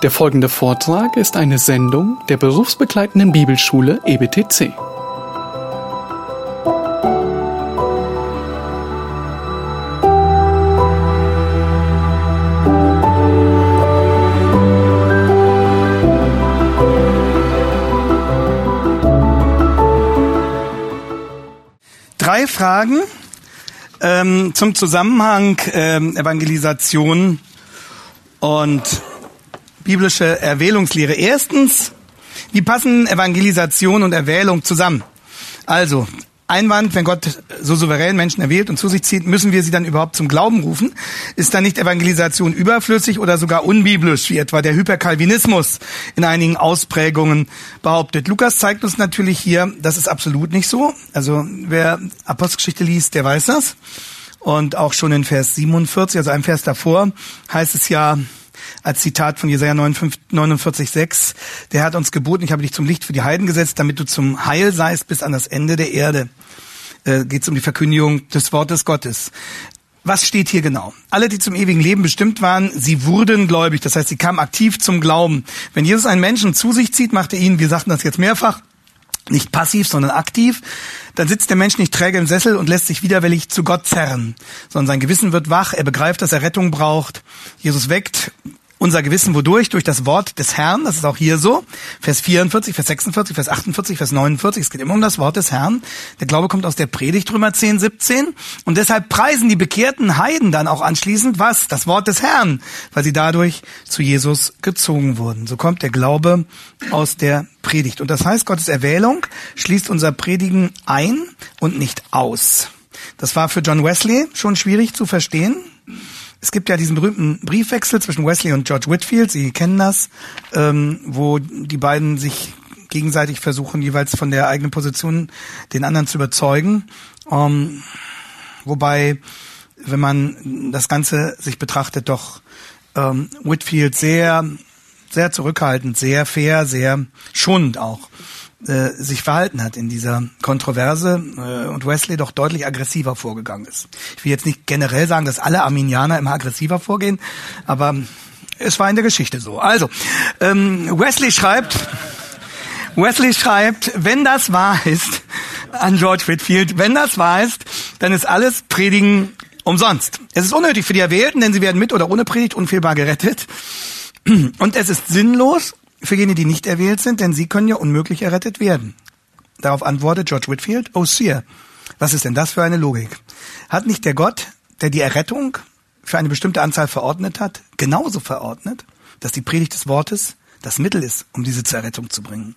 Der folgende Vortrag ist eine Sendung der berufsbegleitenden Bibelschule EBTC. Drei Fragen ähm, zum Zusammenhang ähm, Evangelisation und biblische Erwählungslehre. Erstens, wie passen Evangelisation und Erwählung zusammen? Also, Einwand, wenn Gott so souverän Menschen erwählt und zu sich zieht, müssen wir sie dann überhaupt zum Glauben rufen? Ist dann nicht Evangelisation überflüssig oder sogar unbiblisch, wie etwa der Hyperkalvinismus in einigen Ausprägungen behauptet? Lukas zeigt uns natürlich hier, das ist absolut nicht so. Also wer Apostelgeschichte liest, der weiß das. Und auch schon in Vers 47, also ein Vers davor, heißt es ja, als Zitat von Jesaja 49,6. Der hat uns geboten, ich habe dich zum Licht für die Heiden gesetzt, damit du zum Heil seist bis an das Ende der Erde. Äh, Geht es um die Verkündigung des Wortes Gottes. Was steht hier genau? Alle, die zum ewigen Leben bestimmt waren, sie wurden gläubig. Das heißt, sie kamen aktiv zum Glauben. Wenn Jesus einen Menschen zu sich zieht, macht er ihn, wir sagten das jetzt mehrfach, nicht passiv, sondern aktiv, dann sitzt der Mensch nicht träge im Sessel und lässt sich widerwillig zu Gott zerren, sondern sein Gewissen wird wach, er begreift, dass er Rettung braucht. Jesus weckt unser Gewissen wodurch? Durch das Wort des Herrn, das ist auch hier so. Vers 44, Vers 46, Vers 48, Vers 49, es geht immer um das Wort des Herrn. Der Glaube kommt aus der Predigt, Römer 10, 17. Und deshalb preisen die bekehrten Heiden dann auch anschließend was? Das Wort des Herrn, weil sie dadurch zu Jesus gezogen wurden. So kommt der Glaube aus der Predigt. Und das heißt, Gottes Erwählung schließt unser Predigen ein und nicht aus. Das war für John Wesley schon schwierig zu verstehen. Es gibt ja diesen berühmten Briefwechsel zwischen Wesley und George Whitfield, Sie kennen das, ähm, wo die beiden sich gegenseitig versuchen, jeweils von der eigenen Position den anderen zu überzeugen. Ähm, wobei, wenn man das Ganze sich betrachtet, doch ähm, Whitfield sehr, sehr zurückhaltend, sehr fair, sehr schonend auch äh, sich verhalten hat in dieser Kontroverse äh, und Wesley doch deutlich aggressiver vorgegangen ist. Ich will jetzt nicht generell sagen, dass alle Arminianer immer aggressiver vorgehen, aber es war in der Geschichte so. Also, ähm, Wesley schreibt, Wesley schreibt, wenn das wahr ist, an George Whitfield, wenn das wahr ist, dann ist alles Predigen umsonst. Es ist unnötig für die Erwählten, denn sie werden mit oder ohne Predigt unfehlbar gerettet. Und es ist sinnlos, für jene, die nicht erwählt sind, denn sie können ja unmöglich errettet werden. Darauf antwortet George Whitfield, oh seer, was ist denn das für eine Logik? Hat nicht der Gott, der die Errettung für eine bestimmte Anzahl verordnet hat, genauso verordnet, dass die Predigt des Wortes das Mittel ist, um diese zur Errettung zu bringen?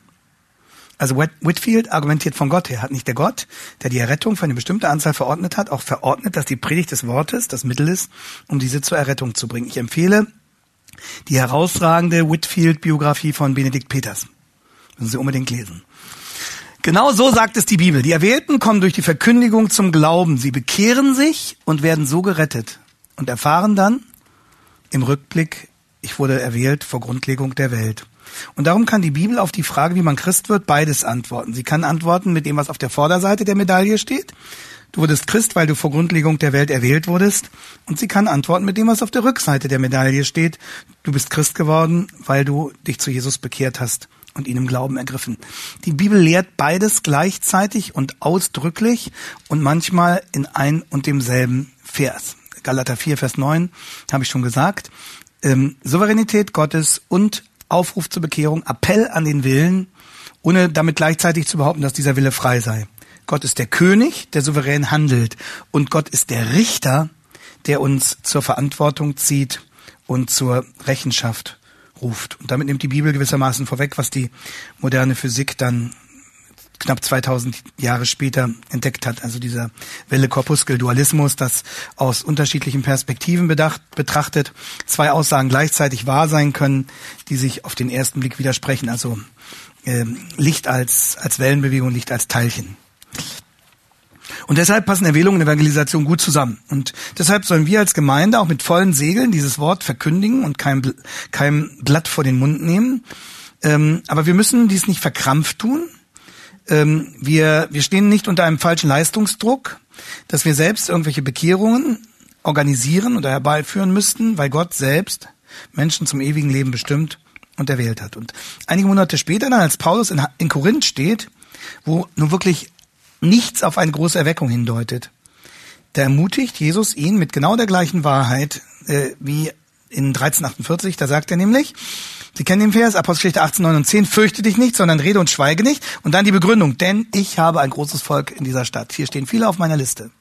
Also Whitfield argumentiert von Gott her. Hat nicht der Gott, der die Errettung für eine bestimmte Anzahl verordnet hat, auch verordnet, dass die Predigt des Wortes das Mittel ist, um diese zur Errettung zu bringen? Ich empfehle die herausragende Whitfield-Biografie von Benedikt Peters. Müssen Sie unbedingt lesen. Genau so sagt es die Bibel. Die Erwählten kommen durch die Verkündigung zum Glauben. Sie bekehren sich und werden so gerettet und erfahren dann im Rückblick, ich wurde erwählt vor Grundlegung der Welt. Und darum kann die Bibel auf die Frage, wie man Christ wird, beides antworten. Sie kann antworten mit dem, was auf der Vorderseite der Medaille steht. Du wurdest Christ, weil du vor Grundlegung der Welt erwählt wurdest. Und sie kann antworten mit dem, was auf der Rückseite der Medaille steht. Du bist Christ geworden, weil du dich zu Jesus bekehrt hast und ihn im Glauben ergriffen. Die Bibel lehrt beides gleichzeitig und ausdrücklich und manchmal in ein und demselben Vers. Galater 4, Vers 9 habe ich schon gesagt. Ähm, Souveränität Gottes und Aufruf zur Bekehrung, Appell an den Willen, ohne damit gleichzeitig zu behaupten, dass dieser Wille frei sei. Gott ist der König, der souverän handelt. Und Gott ist der Richter, der uns zur Verantwortung zieht und zur Rechenschaft ruft. Und damit nimmt die Bibel gewissermaßen vorweg, was die moderne Physik dann knapp 2000 Jahre später entdeckt hat. Also dieser Welle-Korpuskel-Dualismus, das aus unterschiedlichen Perspektiven bedacht, betrachtet zwei Aussagen gleichzeitig wahr sein können, die sich auf den ersten Blick widersprechen. Also äh, Licht als, als Wellenbewegung, Licht als Teilchen. Und deshalb passen Erwählung und Evangelisation gut zusammen. Und deshalb sollen wir als Gemeinde auch mit vollen Segeln dieses Wort verkündigen und kein, kein Blatt vor den Mund nehmen. Ähm, aber wir müssen dies nicht verkrampft tun. Ähm, wir, wir stehen nicht unter einem falschen Leistungsdruck, dass wir selbst irgendwelche Bekehrungen organisieren oder herbeiführen müssten, weil Gott selbst Menschen zum ewigen Leben bestimmt und erwählt hat. Und einige Monate später, dann als Paulus in, in Korinth steht, wo nun wirklich nichts auf eine große Erweckung hindeutet, da ermutigt Jesus ihn mit genau der gleichen Wahrheit äh, wie in 1348. Da sagt er nämlich, Sie kennen den Vers, Apostelgeschichte 18, 9 und 10, fürchte dich nicht, sondern rede und schweige nicht. Und dann die Begründung, denn ich habe ein großes Volk in dieser Stadt. Hier stehen viele auf meiner Liste.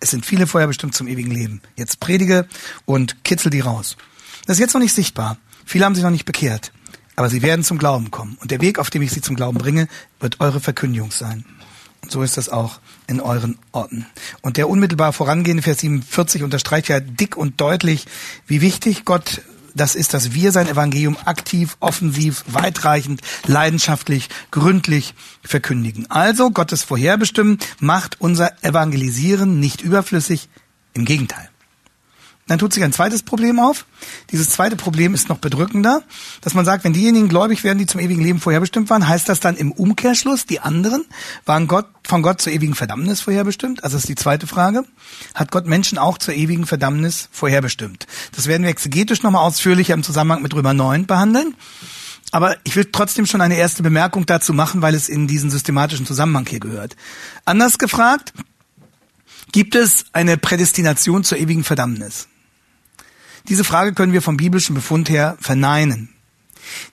Es sind viele vorher bestimmt zum ewigen Leben. Jetzt predige und kitzel die raus. Das ist jetzt noch nicht sichtbar. Viele haben sich noch nicht bekehrt. Aber sie werden zum Glauben kommen. Und der Weg, auf dem ich sie zum Glauben bringe, wird eure Verkündigung sein. So ist das auch in euren Orten. Und der unmittelbar vorangehende Vers 47 unterstreicht ja dick und deutlich, wie wichtig Gott das ist, dass wir sein Evangelium aktiv, offensiv, weitreichend, leidenschaftlich, gründlich verkündigen. Also Gottes Vorherbestimmen macht unser Evangelisieren nicht überflüssig, im Gegenteil. Dann tut sich ein zweites Problem auf. Dieses zweite Problem ist noch bedrückender, dass man sagt, wenn diejenigen gläubig werden, die zum ewigen Leben vorherbestimmt waren, heißt das dann im Umkehrschluss, die anderen waren Gott, von Gott zur ewigen Verdammnis vorherbestimmt? Also ist die zweite Frage. Hat Gott Menschen auch zur ewigen Verdammnis vorherbestimmt? Das werden wir exegetisch nochmal ausführlicher im Zusammenhang mit Römer 9 behandeln. Aber ich will trotzdem schon eine erste Bemerkung dazu machen, weil es in diesen systematischen Zusammenhang hier gehört. Anders gefragt, gibt es eine Prädestination zur ewigen Verdammnis? Diese Frage können wir vom biblischen Befund her verneinen.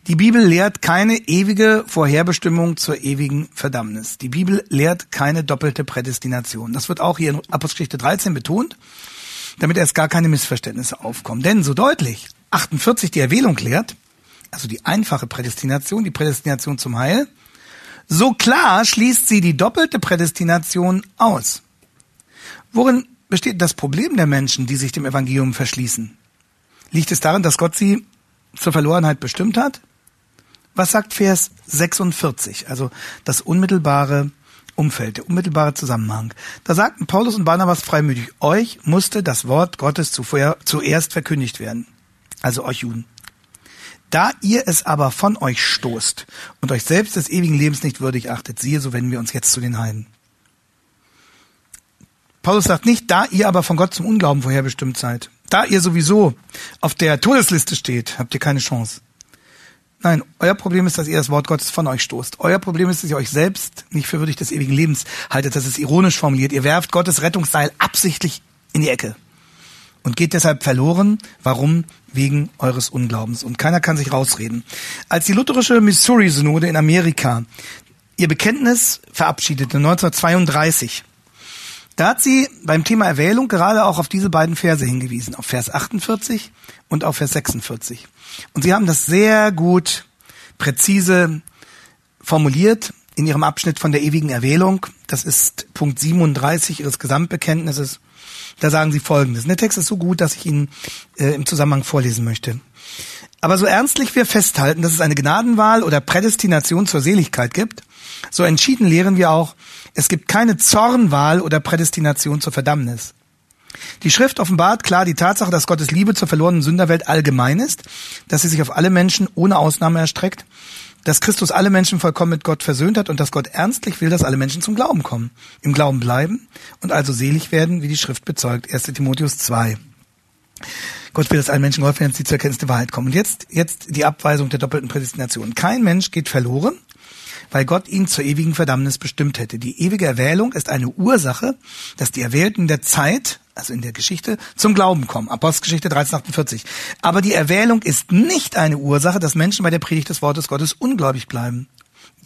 Die Bibel lehrt keine ewige Vorherbestimmung zur ewigen Verdammnis. Die Bibel lehrt keine doppelte Prädestination. Das wird auch hier in Apostelgeschichte 13 betont, damit erst gar keine Missverständnisse aufkommen. Denn so deutlich 48 die Erwählung lehrt, also die einfache Prädestination, die Prädestination zum Heil, so klar schließt sie die doppelte Prädestination aus. Worin besteht das Problem der Menschen, die sich dem Evangelium verschließen? Liegt es daran, dass Gott sie zur Verlorenheit bestimmt hat? Was sagt Vers 46, also das unmittelbare Umfeld, der unmittelbare Zusammenhang? Da sagten Paulus und Barnabas freimütig, euch musste das Wort Gottes zuvor, zuerst verkündigt werden, also euch Juden. Da ihr es aber von euch stoßt und euch selbst des ewigen Lebens nicht würdig achtet, siehe, so wenden wir uns jetzt zu den Heiden. Paulus sagt nicht, da ihr aber von Gott zum Unglauben vorherbestimmt seid. Da ihr sowieso auf der Todesliste steht, habt ihr keine Chance. Nein, euer Problem ist, dass ihr das Wort Gottes von euch stoßt. Euer Problem ist, dass ihr euch selbst nicht für würdig des ewigen Lebens haltet. Das ist ironisch formuliert. Ihr werft Gottes Rettungsseil absichtlich in die Ecke und geht deshalb verloren. Warum? Wegen eures Unglaubens. Und keiner kann sich rausreden. Als die lutherische Missouri-Synode in Amerika ihr Bekenntnis verabschiedete 1932, da hat sie beim Thema Erwählung gerade auch auf diese beiden Verse hingewiesen, auf Vers 48 und auf Vers 46. Und sie haben das sehr gut, präzise formuliert in ihrem Abschnitt von der ewigen Erwählung. Das ist Punkt 37 ihres Gesamtbekenntnisses. Da sagen sie Folgendes. der Text ist so gut, dass ich ihn äh, im Zusammenhang vorlesen möchte. Aber so ernstlich wir festhalten, dass es eine Gnadenwahl oder Prädestination zur Seligkeit gibt, so entschieden lehren wir auch, es gibt keine Zornwahl oder Prädestination zur Verdammnis. Die Schrift offenbart klar die Tatsache, dass Gottes Liebe zur verlorenen Sünderwelt allgemein ist, dass sie sich auf alle Menschen ohne Ausnahme erstreckt, dass Christus alle Menschen vollkommen mit Gott versöhnt hat und dass Gott ernstlich will, dass alle Menschen zum Glauben kommen, im Glauben bleiben und also selig werden, wie die Schrift bezeugt. 1 Timotheus 2. Gott will, dass allen Menschen geholfen dass sie zur Erkenntnis der Wahrheit kommen. Und jetzt, jetzt die Abweisung der doppelten Prädestination. Kein Mensch geht verloren, weil Gott ihn zur ewigen Verdammnis bestimmt hätte. Die ewige Erwählung ist eine Ursache, dass die Erwählten der Zeit, also in der Geschichte, zum Glauben kommen. Apostelgeschichte 1348. Aber die Erwählung ist nicht eine Ursache, dass Menschen bei der Predigt des Wortes Gottes ungläubig bleiben.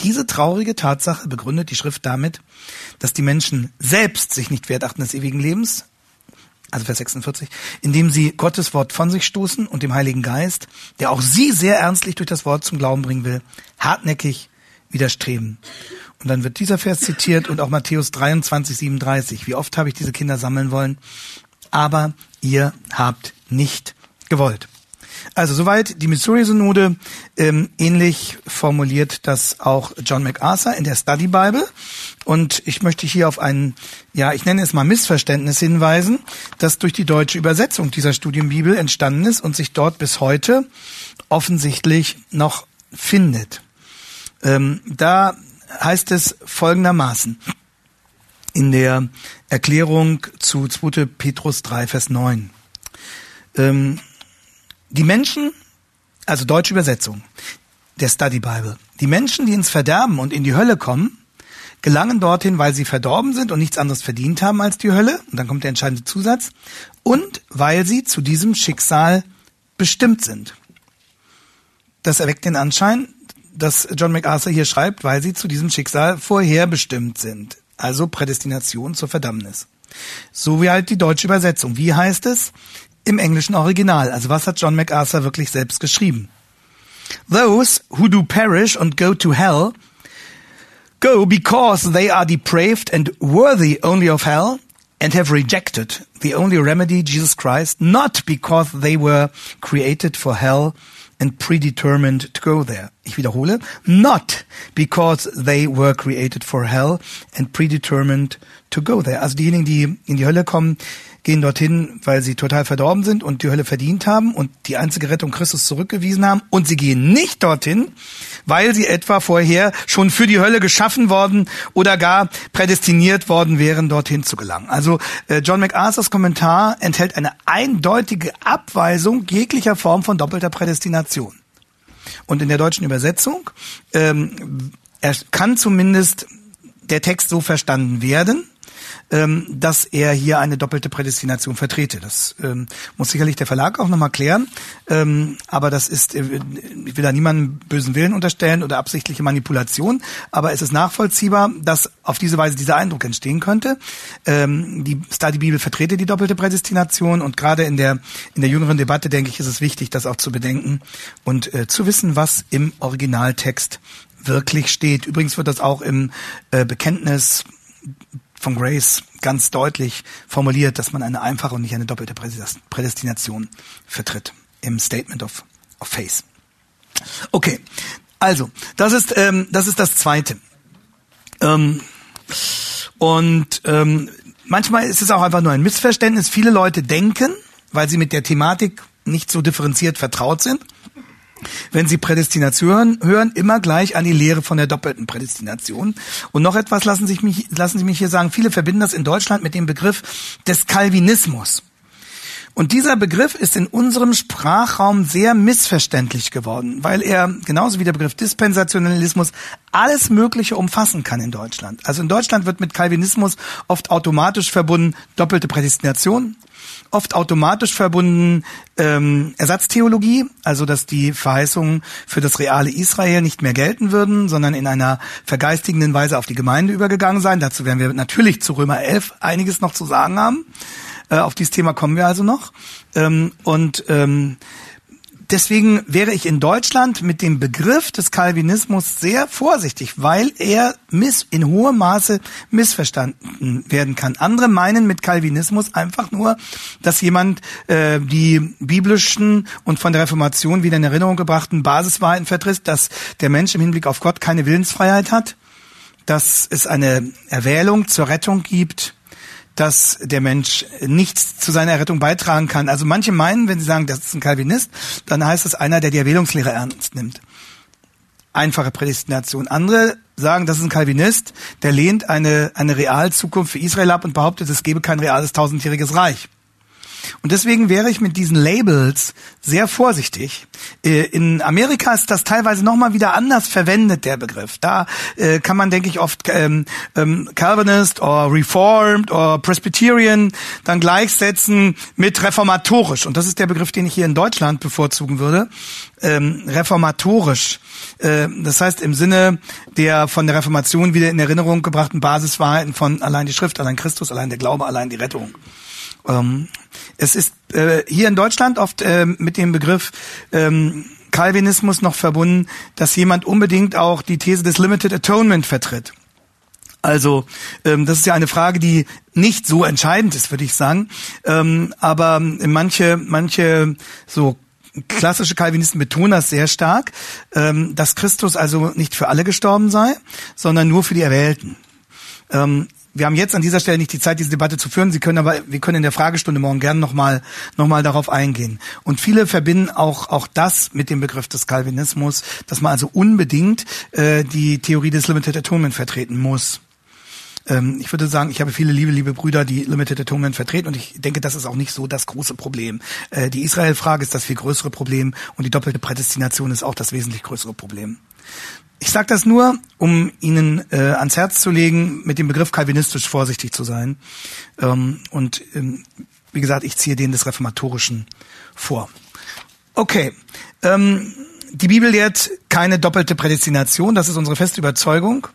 Diese traurige Tatsache begründet die Schrift damit, dass die Menschen selbst sich nicht wert achten des ewigen Lebens, also Vers 46, indem sie Gottes Wort von sich stoßen und dem Heiligen Geist, der auch sie sehr ernstlich durch das Wort zum Glauben bringen will, hartnäckig widerstreben. Und dann wird dieser Vers zitiert und auch Matthäus 23, 37. Wie oft habe ich diese Kinder sammeln wollen? Aber ihr habt nicht gewollt. Also soweit die Missouri-Synode. Ähm, ähnlich formuliert das auch John MacArthur in der Study Bible. Und ich möchte hier auf ein, ja, ich nenne es mal Missverständnis hinweisen, das durch die deutsche Übersetzung dieser Studienbibel entstanden ist und sich dort bis heute offensichtlich noch findet. Ähm, da heißt es folgendermaßen in der Erklärung zu 2. Petrus 3, Vers 9. Ähm, die Menschen, Also deutsche Übersetzung der Study Bible. Die Menschen, die ins Verderben und in die Hölle kommen, gelangen dorthin, weil sie verdorben sind und nichts anderes verdient haben als die Hölle. Und dann kommt der entscheidende Zusatz. Und weil sie zu diesem Schicksal bestimmt sind. Das erweckt den Anschein, dass John MacArthur hier schreibt, weil sie zu diesem Schicksal vorher bestimmt sind. Also Prädestination zur Verdammnis. So wie halt die deutsche Übersetzung. Wie heißt es? Im englischen Original. Also was hat John MacArthur wirklich selbst geschrieben? Those who do perish and go to hell go because they are depraved and worthy only of hell and have rejected the only remedy, Jesus Christ, not because they were created for hell and predetermined to go there. Ich wiederhole, not because they were created for hell and predetermined to go there. Also diejenigen, die in die Hölle kommen, gehen dorthin, weil sie total verdorben sind und die Hölle verdient haben und die einzige Rettung Christus zurückgewiesen haben. Und sie gehen nicht dorthin, weil sie etwa vorher schon für die Hölle geschaffen worden oder gar prädestiniert worden wären, dorthin zu gelangen. Also äh, John MacArthurs Kommentar enthält eine eindeutige Abweisung jeglicher Form von doppelter Prädestination. Und in der deutschen Übersetzung ähm, er kann zumindest der Text so verstanden werden, ähm, dass er hier eine doppelte Prädestination vertrete. Das ähm, muss sicherlich der Verlag auch nochmal klären. Ähm, aber das ist, äh, ich will da niemanden bösen Willen unterstellen oder absichtliche Manipulation, aber es ist nachvollziehbar, dass auf diese Weise dieser Eindruck entstehen könnte. Ähm, die Study Bibel vertrete die doppelte Prädestination und gerade in der, in der jüngeren Debatte, denke ich, ist es wichtig, das auch zu bedenken und äh, zu wissen, was im Originaltext wirklich steht. Übrigens wird das auch im äh, Bekenntnis von Grace ganz deutlich formuliert, dass man eine einfache und nicht eine doppelte Prädestination vertritt im Statement of, of Faith. Okay, also das ist ähm, das ist das Zweite. Ähm, und ähm, manchmal ist es auch einfach nur ein Missverständnis. Viele Leute denken, weil sie mit der Thematik nicht so differenziert vertraut sind, wenn Sie Prädestination hören, immer gleich an die Lehre von der doppelten Prädestination. Und noch etwas lassen Sie mich, lassen Sie mich hier sagen. Viele verbinden das in Deutschland mit dem Begriff des Calvinismus. Und dieser Begriff ist in unserem Sprachraum sehr missverständlich geworden, weil er genauso wie der Begriff Dispensationalismus alles Mögliche umfassen kann in Deutschland. Also in Deutschland wird mit Calvinismus oft automatisch verbunden doppelte Prädestination, oft automatisch verbunden ähm, Ersatztheologie, also dass die Verheißungen für das reale Israel nicht mehr gelten würden, sondern in einer vergeistigenden Weise auf die Gemeinde übergegangen sein. Dazu werden wir natürlich zu Römer 11 einiges noch zu sagen haben. Äh, auf dieses Thema kommen wir also noch. Ähm, und ähm, deswegen wäre ich in Deutschland mit dem Begriff des Calvinismus sehr vorsichtig, weil er miss, in hohem Maße missverstanden werden kann. Andere meinen mit Calvinismus einfach nur, dass jemand äh, die biblischen und von der Reformation wieder in Erinnerung gebrachten Basiswahrheiten vertritt, dass der Mensch im Hinblick auf Gott keine Willensfreiheit hat, dass es eine Erwählung zur Rettung gibt, dass der Mensch nichts zu seiner Errettung beitragen kann. Also manche meinen, wenn sie sagen, das ist ein Calvinist, dann heißt es einer, der die Erwählungslehre ernst nimmt. Einfache Prädestination. Andere sagen, das ist ein Calvinist, der lehnt eine, eine Realzukunft für Israel ab und behauptet, es gebe kein reales tausendjähriges Reich. Und deswegen wäre ich mit diesen Labels sehr vorsichtig. Äh, in Amerika ist das teilweise nochmal wieder anders verwendet, der Begriff. Da äh, kann man, denke ich, oft ähm, ähm, Calvinist oder Reformed oder Presbyterian dann gleichsetzen mit reformatorisch. Und das ist der Begriff, den ich hier in Deutschland bevorzugen würde. Ähm, reformatorisch. Das heißt im Sinne der von der Reformation wieder in Erinnerung gebrachten Basiswahrheiten von allein die Schrift, allein Christus, allein der Glaube, allein die Rettung. Ähm, es ist äh, hier in Deutschland oft äh, mit dem Begriff ähm, Calvinismus noch verbunden, dass jemand unbedingt auch die These des Limited Atonement vertritt. Also ähm, das ist ja eine Frage, die nicht so entscheidend ist, würde ich sagen. Ähm, aber manche, manche so klassische Calvinisten betonen das sehr stark, ähm, dass Christus also nicht für alle gestorben sei, sondern nur für die Erwählten. Ähm, wir haben jetzt an dieser Stelle nicht die Zeit, diese Debatte zu führen. Sie können aber, wir können in der Fragestunde morgen gerne nochmal noch mal darauf eingehen. Und viele verbinden auch, auch das mit dem Begriff des Calvinismus, dass man also unbedingt äh, die Theorie des Limited Atonement vertreten muss. Ähm, ich würde sagen, ich habe viele liebe, liebe Brüder, die Limited Atonement vertreten und ich denke, das ist auch nicht so das große Problem. Äh, die Israel-Frage ist das viel größere Problem und die doppelte Prädestination ist auch das wesentlich größere Problem. Ich sage das nur, um Ihnen äh, ans Herz zu legen, mit dem Begriff kalvinistisch vorsichtig zu sein. Ähm, und ähm, wie gesagt, ich ziehe den des Reformatorischen vor. Okay. Ähm, die Bibel lehrt keine doppelte Prädestination, das ist unsere feste Überzeugung.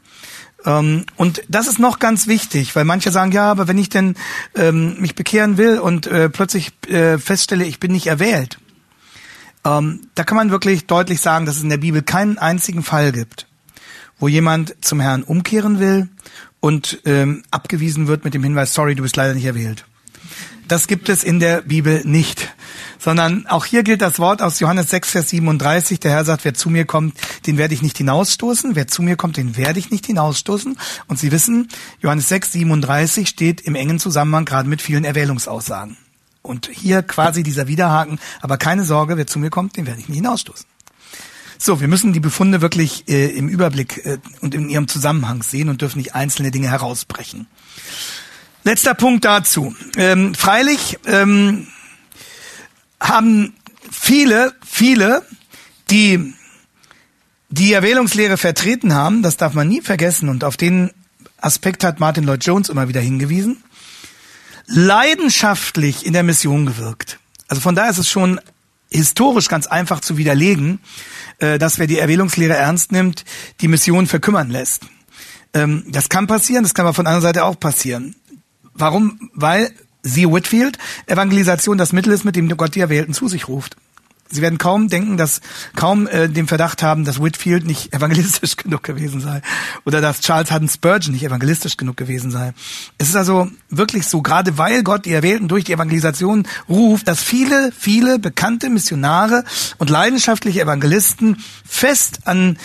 Ähm, und das ist noch ganz wichtig, weil manche sagen, ja, aber wenn ich denn ähm, mich bekehren will und äh, plötzlich äh, feststelle, ich bin nicht erwählt, ähm, da kann man wirklich deutlich sagen, dass es in der Bibel keinen einzigen Fall gibt, wo jemand zum Herrn umkehren will und ähm, abgewiesen wird mit dem Hinweis, sorry, du bist leider nicht erwählt. Das gibt es in der Bibel nicht. Sondern auch hier gilt das Wort aus Johannes 6, Vers 37. Der Herr sagt, wer zu mir kommt, den werde ich nicht hinausstoßen. Wer zu mir kommt, den werde ich nicht hinausstoßen. Und Sie wissen, Johannes 6, 37 steht im engen Zusammenhang gerade mit vielen Erwählungsaussagen. Und hier quasi dieser Widerhaken. Aber keine Sorge, wer zu mir kommt, den werde ich nicht hinausstoßen. So, wir müssen die Befunde wirklich äh, im Überblick äh, und in ihrem Zusammenhang sehen und dürfen nicht einzelne Dinge herausbrechen. Letzter Punkt dazu. Ähm, freilich ähm, haben viele, viele, die die Erwählungslehre vertreten haben, das darf man nie vergessen und auf den Aspekt hat Martin Lloyd Jones immer wieder hingewiesen, leidenschaftlich in der Mission gewirkt. Also von daher ist es schon historisch ganz einfach zu widerlegen, äh, dass wer die Erwählungslehre ernst nimmt, die Mission verkümmern lässt. Ähm, das kann passieren, das kann aber von anderer Seite auch passieren. Warum? Weil sie Whitfield Evangelisation das Mittel ist, mit dem Gott die Erwählten zu sich ruft. Sie werden kaum denken, dass kaum äh, den Verdacht haben, dass Whitfield nicht evangelistisch genug gewesen sei oder dass Charles Haddon Spurgeon nicht evangelistisch genug gewesen sei. Es ist also wirklich so, gerade weil Gott die Erwählten durch die Evangelisation ruft, dass viele, viele bekannte Missionare und leidenschaftliche Evangelisten fest an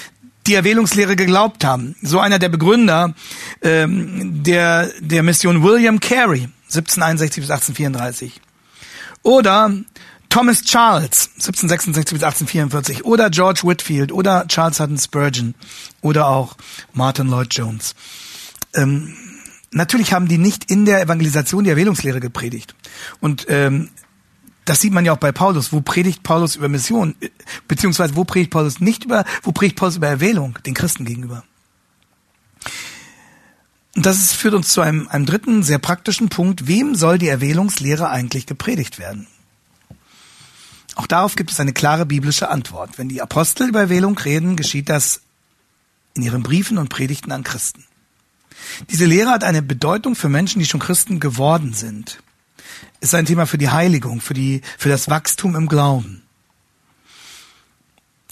die Erwählungslehre geglaubt haben. So einer der Begründer ähm, der, der Mission William Carey, 1761 bis 1834. Oder Thomas Charles, 1766 bis 1844. Oder George Whitfield oder Charles Hutton Spurgeon oder auch Martin Lloyd Jones. Ähm, natürlich haben die nicht in der Evangelisation die Erwählungslehre gepredigt. Und ähm, das sieht man ja auch bei Paulus. Wo predigt Paulus über Mission? Beziehungsweise wo predigt Paulus nicht über, wo predigt Paulus über Erwählung den Christen gegenüber? Und das ist, führt uns zu einem, einem dritten, sehr praktischen Punkt. Wem soll die Erwählungslehre eigentlich gepredigt werden? Auch darauf gibt es eine klare biblische Antwort. Wenn die Apostel über Erwählung reden, geschieht das in ihren Briefen und Predigten an Christen. Diese Lehre hat eine Bedeutung für Menschen, die schon Christen geworden sind ist ein Thema für die Heiligung, für die, für das Wachstum im Glauben.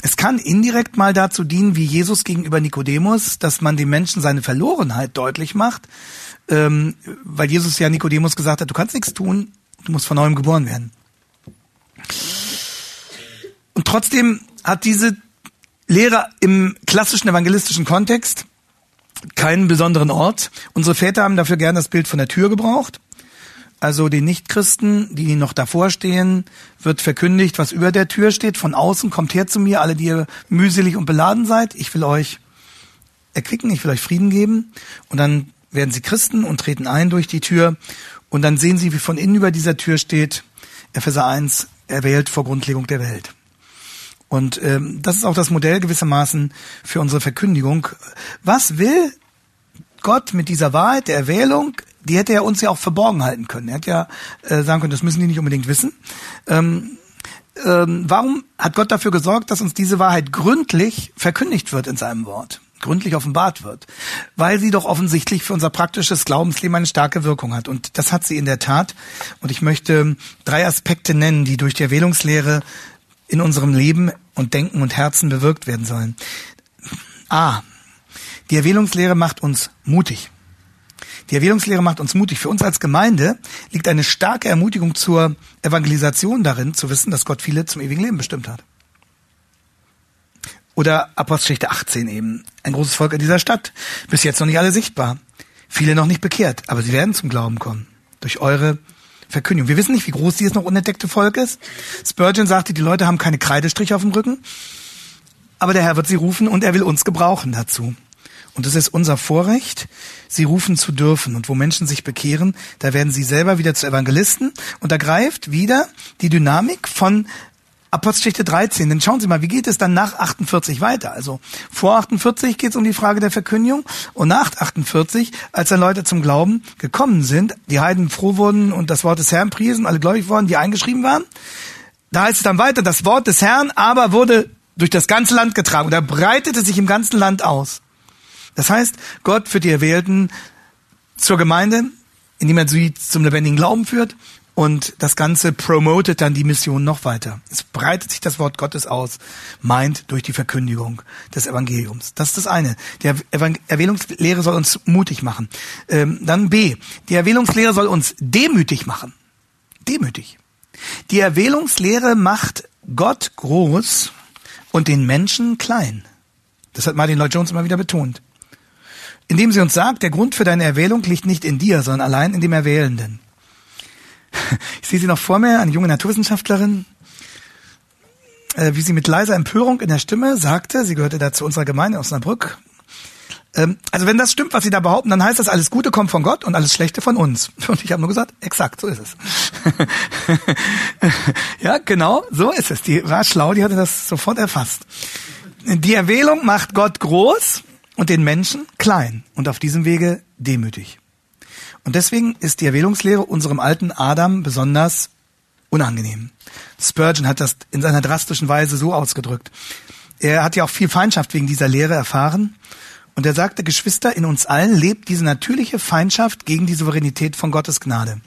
Es kann indirekt mal dazu dienen, wie Jesus gegenüber Nikodemus, dass man dem Menschen seine Verlorenheit deutlich macht, ähm, weil Jesus ja Nikodemus gesagt hat, du kannst nichts tun, du musst von neuem geboren werden. Und trotzdem hat diese Lehre im klassischen evangelistischen Kontext keinen besonderen Ort. Unsere Väter haben dafür gern das Bild von der Tür gebraucht. Also den Nichtchristen, die noch davor stehen, wird verkündigt, was über der Tür steht. Von außen kommt her zu mir, alle, die ihr mühselig und beladen seid. Ich will euch erquicken, ich will euch Frieden geben. Und dann werden sie Christen und treten ein durch die Tür. Und dann sehen sie, wie von innen über dieser Tür steht, Epheser 1, erwählt vor Grundlegung der Welt. Und ähm, das ist auch das Modell gewissermaßen für unsere Verkündigung. Was will Gott mit dieser Wahrheit der Erwählung die hätte er uns ja auch verborgen halten können. Er hätte ja äh, sagen können, das müssen die nicht unbedingt wissen. Ähm, ähm, warum hat Gott dafür gesorgt, dass uns diese Wahrheit gründlich verkündigt wird in seinem Wort? gründlich offenbart wird, weil sie doch offensichtlich für unser praktisches Glaubensleben eine starke Wirkung hat. Und das hat sie in der Tat. Und ich möchte drei Aspekte nennen, die durch die Erwählungslehre in unserem Leben und Denken und Herzen bewirkt werden sollen. A. Die Erwählungslehre macht uns mutig. Die Erwählungslehre macht uns mutig. Für uns als Gemeinde liegt eine starke Ermutigung zur Evangelisation darin, zu wissen, dass Gott viele zum ewigen Leben bestimmt hat. Oder Apostelgeschichte 18 eben. Ein großes Volk in dieser Stadt. Bis jetzt noch nicht alle sichtbar. Viele noch nicht bekehrt. Aber sie werden zum Glauben kommen. Durch eure Verkündigung. Wir wissen nicht, wie groß dieses noch unentdeckte Volk ist. Spurgeon sagte, die Leute haben keine Kreidestriche auf dem Rücken. Aber der Herr wird sie rufen und er will uns gebrauchen dazu. Und es ist unser Vorrecht, sie rufen zu dürfen. Und wo Menschen sich bekehren, da werden sie selber wieder zu Evangelisten. Und da greift wieder die Dynamik von Apostelgeschichte 13. Denn schauen Sie mal, wie geht es dann nach 48 weiter? Also vor 48 geht es um die Frage der Verkündigung und nach 48, als dann Leute zum Glauben gekommen sind, die Heiden froh wurden und das Wort des Herrn priesen, alle gläubig wurden, die eingeschrieben waren. Da heißt es dann weiter, das Wort des Herrn aber wurde durch das ganze Land getragen und er breitete sich im ganzen Land aus. Das heißt, Gott führt die Erwählten zur Gemeinde, indem er sie zum lebendigen Glauben führt und das Ganze promotet dann die Mission noch weiter. Es breitet sich das Wort Gottes aus, meint durch die Verkündigung des Evangeliums. Das ist das eine. Die Erwählungslehre soll uns mutig machen. Ähm, dann B. Die Erwählungslehre soll uns demütig machen. Demütig. Die Erwählungslehre macht Gott groß und den Menschen klein. Das hat Martin Lloyd Jones immer wieder betont indem sie uns sagt, der Grund für deine Erwählung liegt nicht in dir, sondern allein in dem Erwählenden. Ich sehe sie noch vor mir, eine junge Naturwissenschaftlerin, äh, wie sie mit leiser Empörung in der Stimme sagte, sie gehörte da zu unserer Gemeinde aus Osnabrück, ähm, also wenn das stimmt, was sie da behaupten, dann heißt das, alles Gute kommt von Gott und alles Schlechte von uns. Und ich habe nur gesagt, exakt, so ist es. ja, genau, so ist es. Die war schlau, die hatte das sofort erfasst. Die Erwählung macht Gott groß und den Menschen klein und auf diesem Wege demütig. Und deswegen ist die Erwählungslehre unserem alten Adam besonders unangenehm. Spurgeon hat das in seiner drastischen Weise so ausgedrückt. Er hat ja auch viel Feindschaft wegen dieser Lehre erfahren. Und er sagte, Geschwister, in uns allen lebt diese natürliche Feindschaft gegen die Souveränität von Gottes Gnade.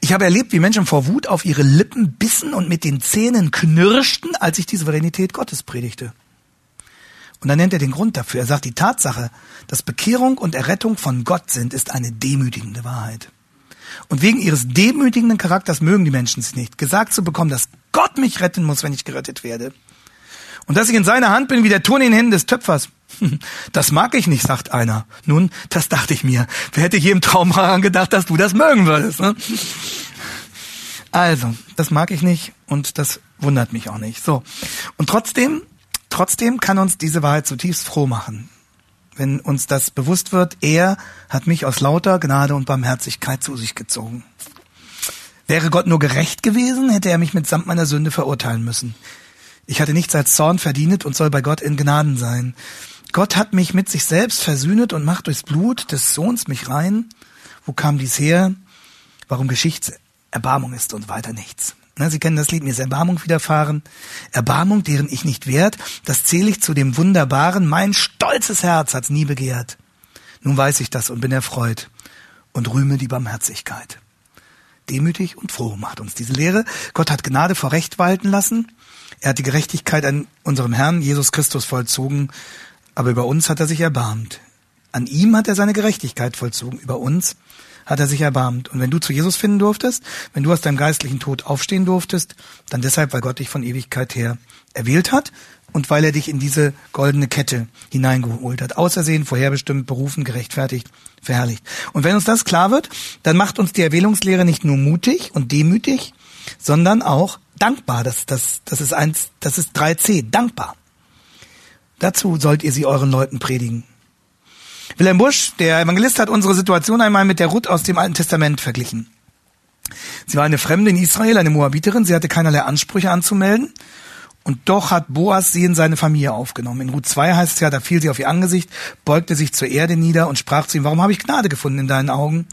Ich habe erlebt, wie Menschen vor Wut auf ihre Lippen bissen und mit den Zähnen knirschten, als ich die Souveränität Gottes predigte. Und dann nennt er den Grund dafür. Er sagt, die Tatsache, dass Bekehrung und Errettung von Gott sind, ist eine demütigende Wahrheit. Und wegen ihres demütigenden Charakters mögen die Menschen es nicht, gesagt zu bekommen, dass Gott mich retten muss, wenn ich gerettet werde. Und dass ich in seiner Hand bin wie der Ton in den Händen des Töpfers. Das mag ich nicht, sagt einer. Nun, das dachte ich mir. Wer hätte je im Traum daran gedacht, dass du das mögen würdest? Ne? Also, das mag ich nicht und das wundert mich auch nicht. So. Und trotzdem Trotzdem kann uns diese Wahrheit zutiefst froh machen, wenn uns das bewusst wird, er hat mich aus lauter Gnade und Barmherzigkeit zu sich gezogen. Wäre Gott nur gerecht gewesen, hätte er mich mitsamt meiner Sünde verurteilen müssen. Ich hatte nichts als Zorn verdient und soll bei Gott in Gnaden sein. Gott hat mich mit sich selbst versöhnet und macht durchs Blut des Sohns mich rein. Wo kam dies her? Warum Geschichtserbarmung ist und weiter nichts. Sie kennen das Lied, mir ist Erbarmung widerfahren. Erbarmung, deren ich nicht wert, das zähle ich zu dem Wunderbaren. Mein stolzes Herz hat's nie begehrt. Nun weiß ich das und bin erfreut und rühme die Barmherzigkeit. Demütig und froh macht uns diese Lehre. Gott hat Gnade vor Recht walten lassen. Er hat die Gerechtigkeit an unserem Herrn Jesus Christus vollzogen, aber über uns hat er sich erbarmt. An ihm hat er seine Gerechtigkeit vollzogen, über uns hat er sich erbarmt. Und wenn du zu Jesus finden durftest, wenn du aus deinem geistlichen Tod aufstehen durftest, dann deshalb, weil Gott dich von Ewigkeit her erwählt hat und weil er dich in diese goldene Kette hineingeholt hat. Außersehen, vorherbestimmt, berufen, gerechtfertigt, verherrlicht. Und wenn uns das klar wird, dann macht uns die Erwählungslehre nicht nur mutig und demütig, sondern auch dankbar. Das, das, das ist eins, das ist 3c, dankbar. Dazu sollt ihr sie euren Leuten predigen. Wilhelm Busch, der Evangelist, hat unsere Situation einmal mit der Ruth aus dem Alten Testament verglichen. Sie war eine Fremde in Israel, eine Moabiterin. Sie hatte keinerlei Ansprüche anzumelden. Und doch hat Boas sie in seine Familie aufgenommen. In Ruth 2 heißt es ja, da fiel sie auf ihr Angesicht, beugte sich zur Erde nieder und sprach zu ihm, warum habe ich Gnade gefunden in deinen Augen,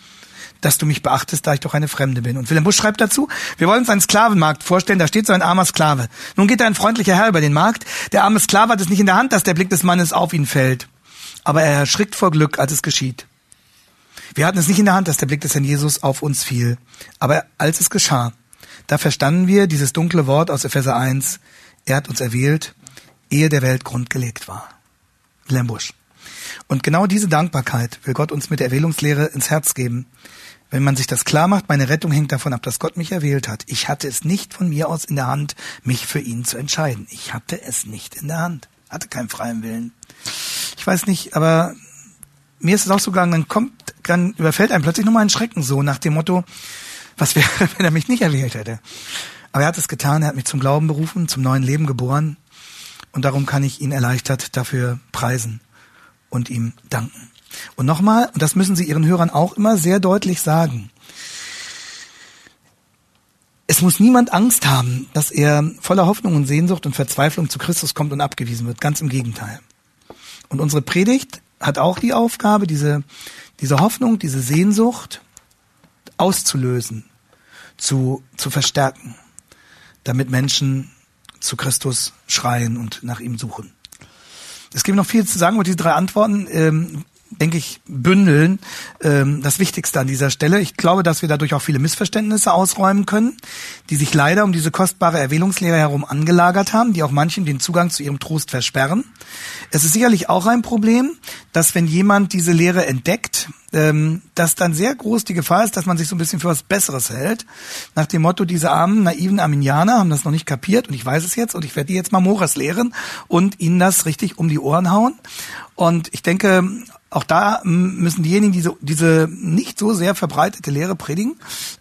dass du mich beachtest, da ich doch eine Fremde bin. Und Wilhelm Busch schreibt dazu, wir wollen uns einen Sklavenmarkt vorstellen, da steht so ein armer Sklave. Nun geht ein freundlicher Herr über den Markt. Der arme Sklave hat es nicht in der Hand, dass der Blick des Mannes auf ihn fällt aber er erschrickt vor Glück, als es geschieht. Wir hatten es nicht in der Hand, dass der Blick des Herrn Jesus auf uns fiel. Aber als es geschah, da verstanden wir dieses dunkle Wort aus Epheser 1. Er hat uns erwählt, ehe der Welt grundgelegt war. Wilhelm Busch. Und genau diese Dankbarkeit will Gott uns mit der Erwählungslehre ins Herz geben. Wenn man sich das klar macht, meine Rettung hängt davon ab, dass Gott mich erwählt hat. Ich hatte es nicht von mir aus in der Hand, mich für ihn zu entscheiden. Ich hatte es nicht in der Hand. Hatte keinen freien Willen ich weiß nicht, aber mir ist es auch so gegangen, dann kommt, dann überfällt einem plötzlich nochmal ein Schrecken so nach dem Motto, was wäre, wenn er mich nicht erwählt hätte. Aber er hat es getan, er hat mich zum Glauben berufen, zum neuen Leben geboren und darum kann ich ihn erleichtert dafür preisen und ihm danken. Und nochmal, und das müssen Sie Ihren Hörern auch immer sehr deutlich sagen, es muss niemand Angst haben, dass er voller Hoffnung und Sehnsucht und Verzweiflung zu Christus kommt und abgewiesen wird. Ganz im Gegenteil. Und unsere Predigt hat auch die Aufgabe, diese, diese Hoffnung, diese Sehnsucht auszulösen, zu, zu verstärken, damit Menschen zu Christus schreien und nach ihm suchen. Es gibt noch viel zu sagen, aber diese drei Antworten ähm, denke ich, bündeln. Ähm, das Wichtigste an dieser Stelle. Ich glaube, dass wir dadurch auch viele Missverständnisse ausräumen können, die sich leider um diese kostbare Erwählungslehre herum angelagert haben, die auch manchen den Zugang zu ihrem Trost versperren. Es ist sicherlich auch ein Problem, dass wenn jemand diese Lehre entdeckt, ähm, dass dann sehr groß die Gefahr ist, dass man sich so ein bisschen für was Besseres hält. Nach dem Motto, diese armen, naiven Arminianer haben das noch nicht kapiert und ich weiß es jetzt und ich werde die jetzt mal Moras lehren und ihnen das richtig um die Ohren hauen. Und ich denke, auch da müssen diejenigen, die so, diese nicht so sehr verbreitete Lehre predigen,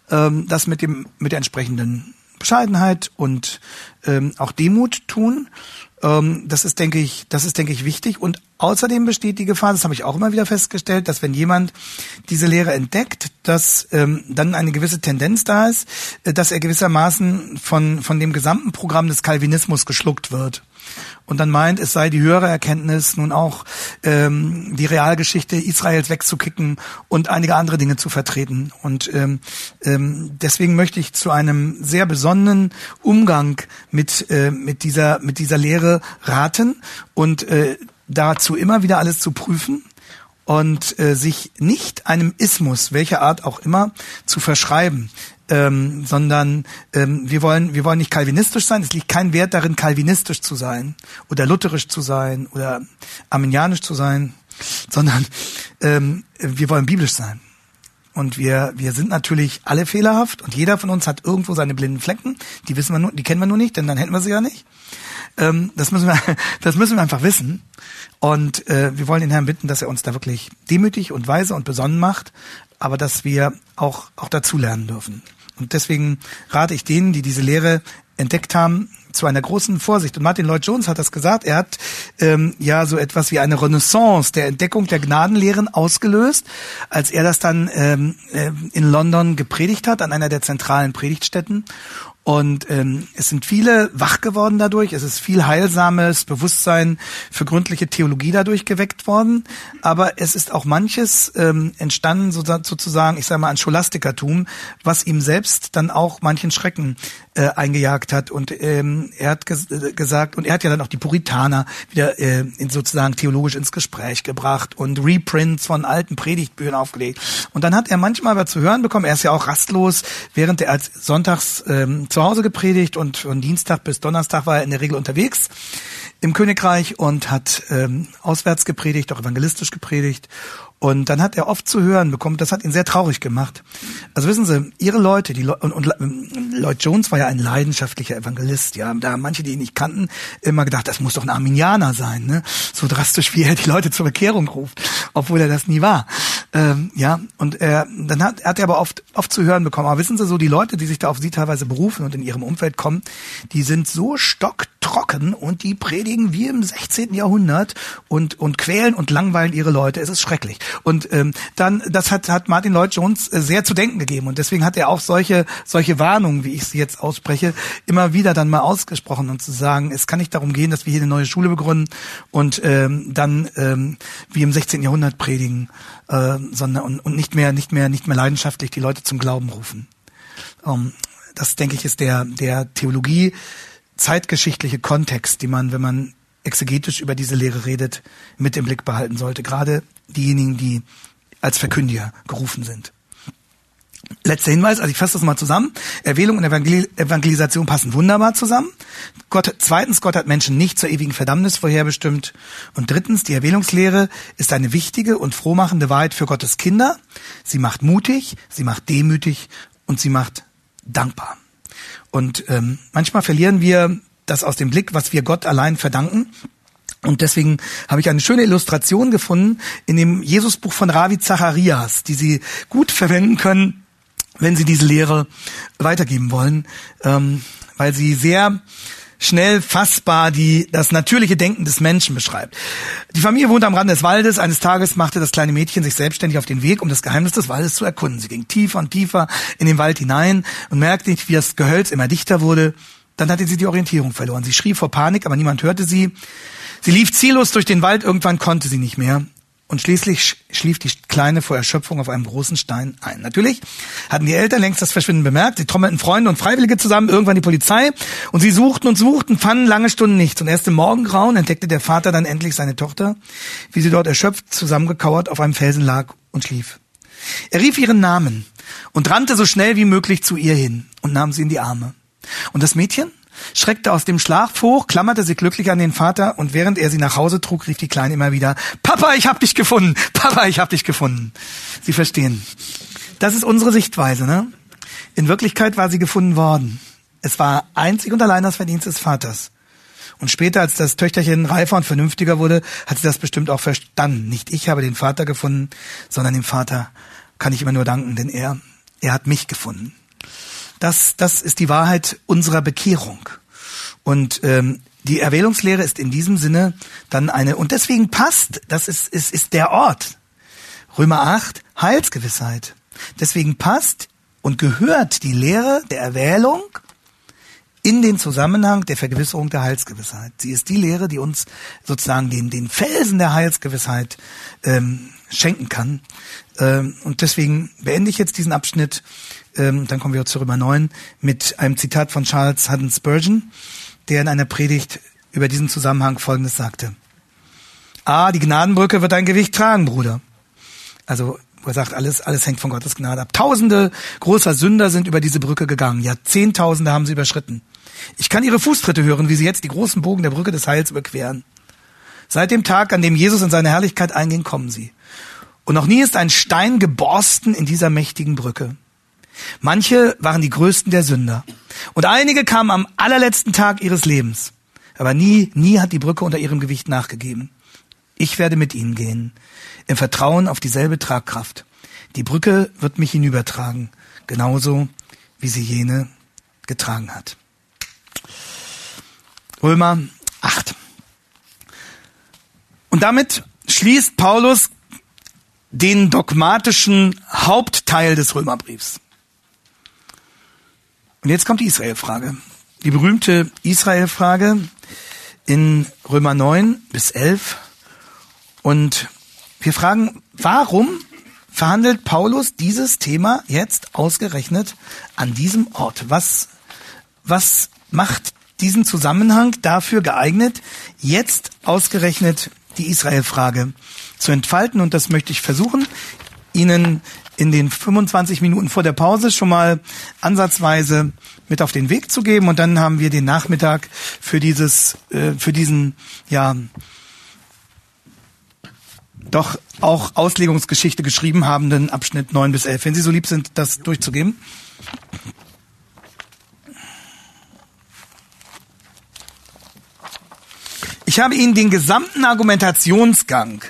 ähm, das mit dem mit der entsprechenden Bescheidenheit und ähm, auch Demut tun. Ähm, das ist, denke ich, das ist, denke ich, wichtig. Und außerdem besteht die Gefahr, das habe ich auch immer wieder festgestellt, dass wenn jemand diese Lehre entdeckt, dass ähm, dann eine gewisse Tendenz da ist, äh, dass er gewissermaßen von von dem gesamten Programm des Calvinismus geschluckt wird und dann meint, es sei die höhere Erkenntnis, nun auch ähm, die Realgeschichte Israels wegzukicken und einige andere Dinge zu vertreten. Und ähm, ähm, deswegen möchte ich zu einem sehr besonnenen Umgang mit äh, mit dieser mit dieser Lehre raten und äh, dazu immer wieder alles zu prüfen und äh, sich nicht einem Ismus, welcher Art auch immer, zu verschreiben ähm, sondern ähm, wir wollen wir wollen nicht kalvinistisch sein. Es liegt kein Wert darin, kalvinistisch zu sein oder lutherisch zu sein oder arminianisch zu sein, sondern ähm, wir wollen biblisch sein. Und wir, wir sind natürlich alle fehlerhaft und jeder von uns hat irgendwo seine blinden Flecken. Die wissen wir nur, die kennen wir nur nicht, denn dann hätten wir sie ja nicht. Ähm, das müssen wir, das müssen wir einfach wissen. Und äh, wir wollen den Herrn bitten, dass er uns da wirklich demütig und weise und besonnen macht, aber dass wir auch, auch dazulernen dürfen. Und deswegen rate ich denen, die diese Lehre entdeckt haben, zu einer großen Vorsicht. Und Martin Lloyd Jones hat das gesagt. Er hat ähm, ja so etwas wie eine Renaissance der Entdeckung der Gnadenlehren ausgelöst, als er das dann ähm, äh, in London gepredigt hat, an einer der zentralen Predigtstätten. Und ähm, es sind viele wach geworden dadurch. Es ist viel heilsames Bewusstsein für gründliche Theologie dadurch geweckt worden. Aber es ist auch manches ähm, entstanden, sozusagen, ich sage mal, an Scholastikertum, was ihm selbst dann auch manchen Schrecken äh, eingejagt hat. Und ähm, er hat ges äh, gesagt, und er hat ja dann auch die Puritaner wieder äh, in, sozusagen theologisch ins Gespräch gebracht und Reprints von alten Predigtbüchern aufgelegt. Und dann hat er manchmal aber zu hören bekommen, er ist ja auch rastlos, während er als sonntags ähm, Hause gepredigt und von Dienstag bis Donnerstag war er in der Regel unterwegs im Königreich und hat ähm, auswärts gepredigt, auch evangelistisch gepredigt. Und dann hat er oft zu hören bekommen, das hat ihn sehr traurig gemacht. Also wissen Sie, Ihre Leute, die Le und, und Lloyd Jones war ja ein leidenschaftlicher Evangelist, ja, da haben manche, die ihn nicht kannten, immer gedacht, das muss doch ein Arminianer sein, ne? So drastisch, wie er die Leute zur Bekehrung ruft, obwohl er das nie war. Ähm, ja, und er, dann hat, hat er aber oft, oft zu hören bekommen. Aber wissen Sie so, die Leute, die sich da auf Sie teilweise berufen und in ihrem Umfeld kommen, die sind so stocktrocken und die predigen wie im 16. Jahrhundert und, und quälen und langweilen ihre Leute. Es ist schrecklich. Und ähm, dann, das hat, hat Martin Lloyd Jones äh, sehr zu denken gegeben. Und deswegen hat er auch solche, solche Warnungen, wie ich sie jetzt ausspreche, immer wieder dann mal ausgesprochen und zu sagen, es kann nicht darum gehen, dass wir hier eine neue Schule begründen und ähm, dann ähm, wie im 16. Jahrhundert predigen äh, sondern und, und nicht mehr, nicht mehr, nicht mehr leidenschaftlich die Leute zum Glauben rufen. Um, das denke ich ist der der Theologie zeitgeschichtliche Kontext, die man, wenn man exegetisch über diese Lehre redet, mit im Blick behalten sollte. Gerade diejenigen, die als Verkündiger gerufen sind. Letzter Hinweis, also ich fasse das mal zusammen. Erwählung und Evangelisation passen wunderbar zusammen. Gott, zweitens, Gott hat Menschen nicht zur ewigen Verdammnis vorherbestimmt. Und drittens, die Erwählungslehre ist eine wichtige und frohmachende Wahrheit für Gottes Kinder. Sie macht mutig, sie macht demütig und sie macht dankbar. Und ähm, manchmal verlieren wir das aus dem Blick, was wir Gott allein verdanken. Und deswegen habe ich eine schöne Illustration gefunden in dem Jesusbuch von Ravi Zacharias, die Sie gut verwenden können, wenn sie diese Lehre weitergeben wollen, ähm, weil sie sehr schnell fassbar die, das natürliche Denken des Menschen beschreibt. Die Familie wohnte am Rand des Waldes. Eines Tages machte das kleine Mädchen sich selbstständig auf den Weg, um das Geheimnis des Waldes zu erkunden. Sie ging tiefer und tiefer in den Wald hinein und merkte nicht, wie das Gehölz immer dichter wurde. Dann hatte sie die Orientierung verloren. Sie schrie vor Panik, aber niemand hörte sie. Sie lief ziellos durch den Wald. Irgendwann konnte sie nicht mehr. Und schließlich schlief die Kleine vor Erschöpfung auf einem großen Stein ein. Natürlich hatten die Eltern längst das Verschwinden bemerkt. Sie trommelten Freunde und Freiwillige zusammen, irgendwann die Polizei. Und sie suchten und suchten, fanden lange Stunden nichts. Und erst im Morgengrauen entdeckte der Vater dann endlich seine Tochter, wie sie dort erschöpft zusammengekauert auf einem Felsen lag und schlief. Er rief ihren Namen und rannte so schnell wie möglich zu ihr hin und nahm sie in die Arme. Und das Mädchen? Schreckte aus dem Schlaf hoch, klammerte sie glücklich an den Vater und während er sie nach Hause trug, rief die Kleine immer wieder, Papa, ich hab dich gefunden, Papa, ich hab dich gefunden. Sie verstehen. Das ist unsere Sichtweise, ne? In Wirklichkeit war sie gefunden worden. Es war einzig und allein das Verdienst des Vaters. Und später, als das Töchterchen reifer und vernünftiger wurde, hat sie das bestimmt auch verstanden. Nicht ich habe den Vater gefunden, sondern dem Vater kann ich immer nur danken, denn er, er hat mich gefunden. Das, das ist die Wahrheit unserer Bekehrung. Und ähm, die Erwählungslehre ist in diesem Sinne dann eine, und deswegen passt, das ist, ist, ist der Ort. Römer 8, Heilsgewissheit. Deswegen passt und gehört die Lehre der Erwählung in den Zusammenhang der Vergewisserung der Heilsgewissheit. Sie ist die Lehre, die uns sozusagen den, den Felsen der Heilsgewissheit ähm, schenken kann. Ähm, und deswegen beende ich jetzt diesen Abschnitt ähm, dann kommen wir zu Römer 9, mit einem Zitat von Charles Haddon Spurgeon, der in einer Predigt über diesen Zusammenhang Folgendes sagte. Ah, die Gnadenbrücke wird dein Gewicht tragen, Bruder. Also, wo er sagt, alles, alles hängt von Gottes Gnade ab. Tausende großer Sünder sind über diese Brücke gegangen. Ja, Zehntausende haben sie überschritten. Ich kann ihre Fußtritte hören, wie sie jetzt die großen Bogen der Brücke des Heils überqueren. Seit dem Tag, an dem Jesus in seine Herrlichkeit einging, kommen sie. Und noch nie ist ein Stein geborsten in dieser mächtigen Brücke. Manche waren die größten der Sünder. Und einige kamen am allerletzten Tag ihres Lebens. Aber nie, nie hat die Brücke unter ihrem Gewicht nachgegeben. Ich werde mit ihnen gehen, im Vertrauen auf dieselbe Tragkraft. Die Brücke wird mich hinübertragen, genauso wie sie jene getragen hat. Römer 8. Und damit schließt Paulus den dogmatischen Hauptteil des Römerbriefs. Und jetzt kommt die Israel-Frage. Die berühmte Israel-Frage in Römer 9 bis 11. Und wir fragen, warum verhandelt Paulus dieses Thema jetzt ausgerechnet an diesem Ort? Was, was macht diesen Zusammenhang dafür geeignet, jetzt ausgerechnet die Israel-Frage zu entfalten? Und das möchte ich versuchen, Ihnen in den 25 Minuten vor der Pause schon mal ansatzweise mit auf den Weg zu geben und dann haben wir den Nachmittag für dieses, äh, für diesen, ja, doch auch Auslegungsgeschichte geschrieben habenden Abschnitt 9 bis 11. Wenn Sie so lieb sind, das durchzugeben. Ich habe Ihnen den gesamten Argumentationsgang,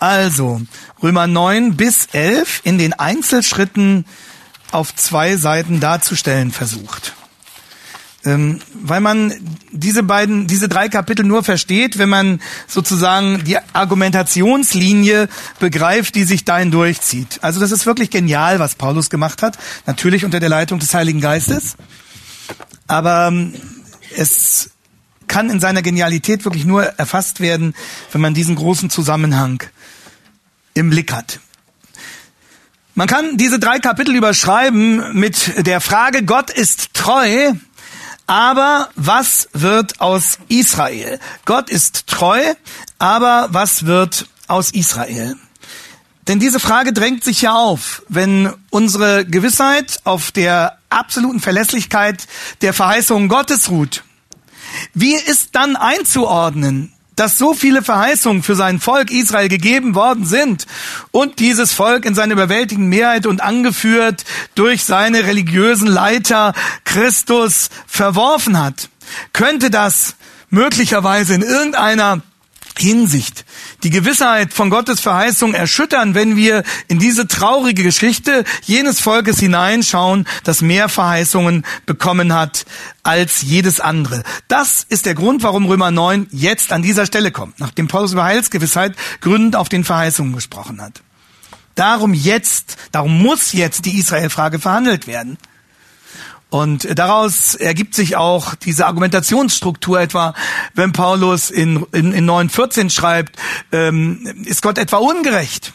also Römer 9 bis 11, in den Einzelschritten auf zwei Seiten darzustellen versucht. Ähm, weil man diese beiden, diese drei Kapitel nur versteht, wenn man sozusagen die Argumentationslinie begreift, die sich dahin durchzieht. Also das ist wirklich genial, was Paulus gemacht hat. Natürlich unter der Leitung des Heiligen Geistes. Aber ähm, es kann in seiner Genialität wirklich nur erfasst werden, wenn man diesen großen Zusammenhang im Blick hat. Man kann diese drei Kapitel überschreiben mit der Frage, Gott ist treu, aber was wird aus Israel? Gott ist treu, aber was wird aus Israel? Denn diese Frage drängt sich ja auf, wenn unsere Gewissheit auf der absoluten Verlässlichkeit der Verheißungen Gottes ruht wie ist dann einzuordnen, dass so viele Verheißungen für sein Volk Israel gegeben worden sind und dieses Volk in seiner überwältigenden Mehrheit und angeführt durch seine religiösen Leiter Christus verworfen hat? Könnte das möglicherweise in irgendeiner Hinsicht die Gewissheit von Gottes Verheißung erschüttern, wenn wir in diese traurige Geschichte jenes Volkes hineinschauen, das mehr Verheißungen bekommen hat als jedes andere. Das ist der Grund, warum Römer 9 jetzt an dieser Stelle kommt, nachdem Paulus über Heilsgewissheit gründend auf den Verheißungen gesprochen hat. Darum jetzt, darum muss jetzt die Israel-Frage verhandelt werden. Und daraus ergibt sich auch diese Argumentationsstruktur etwa, wenn Paulus in, in, in 9.14 schreibt, ähm, ist Gott etwa ungerecht?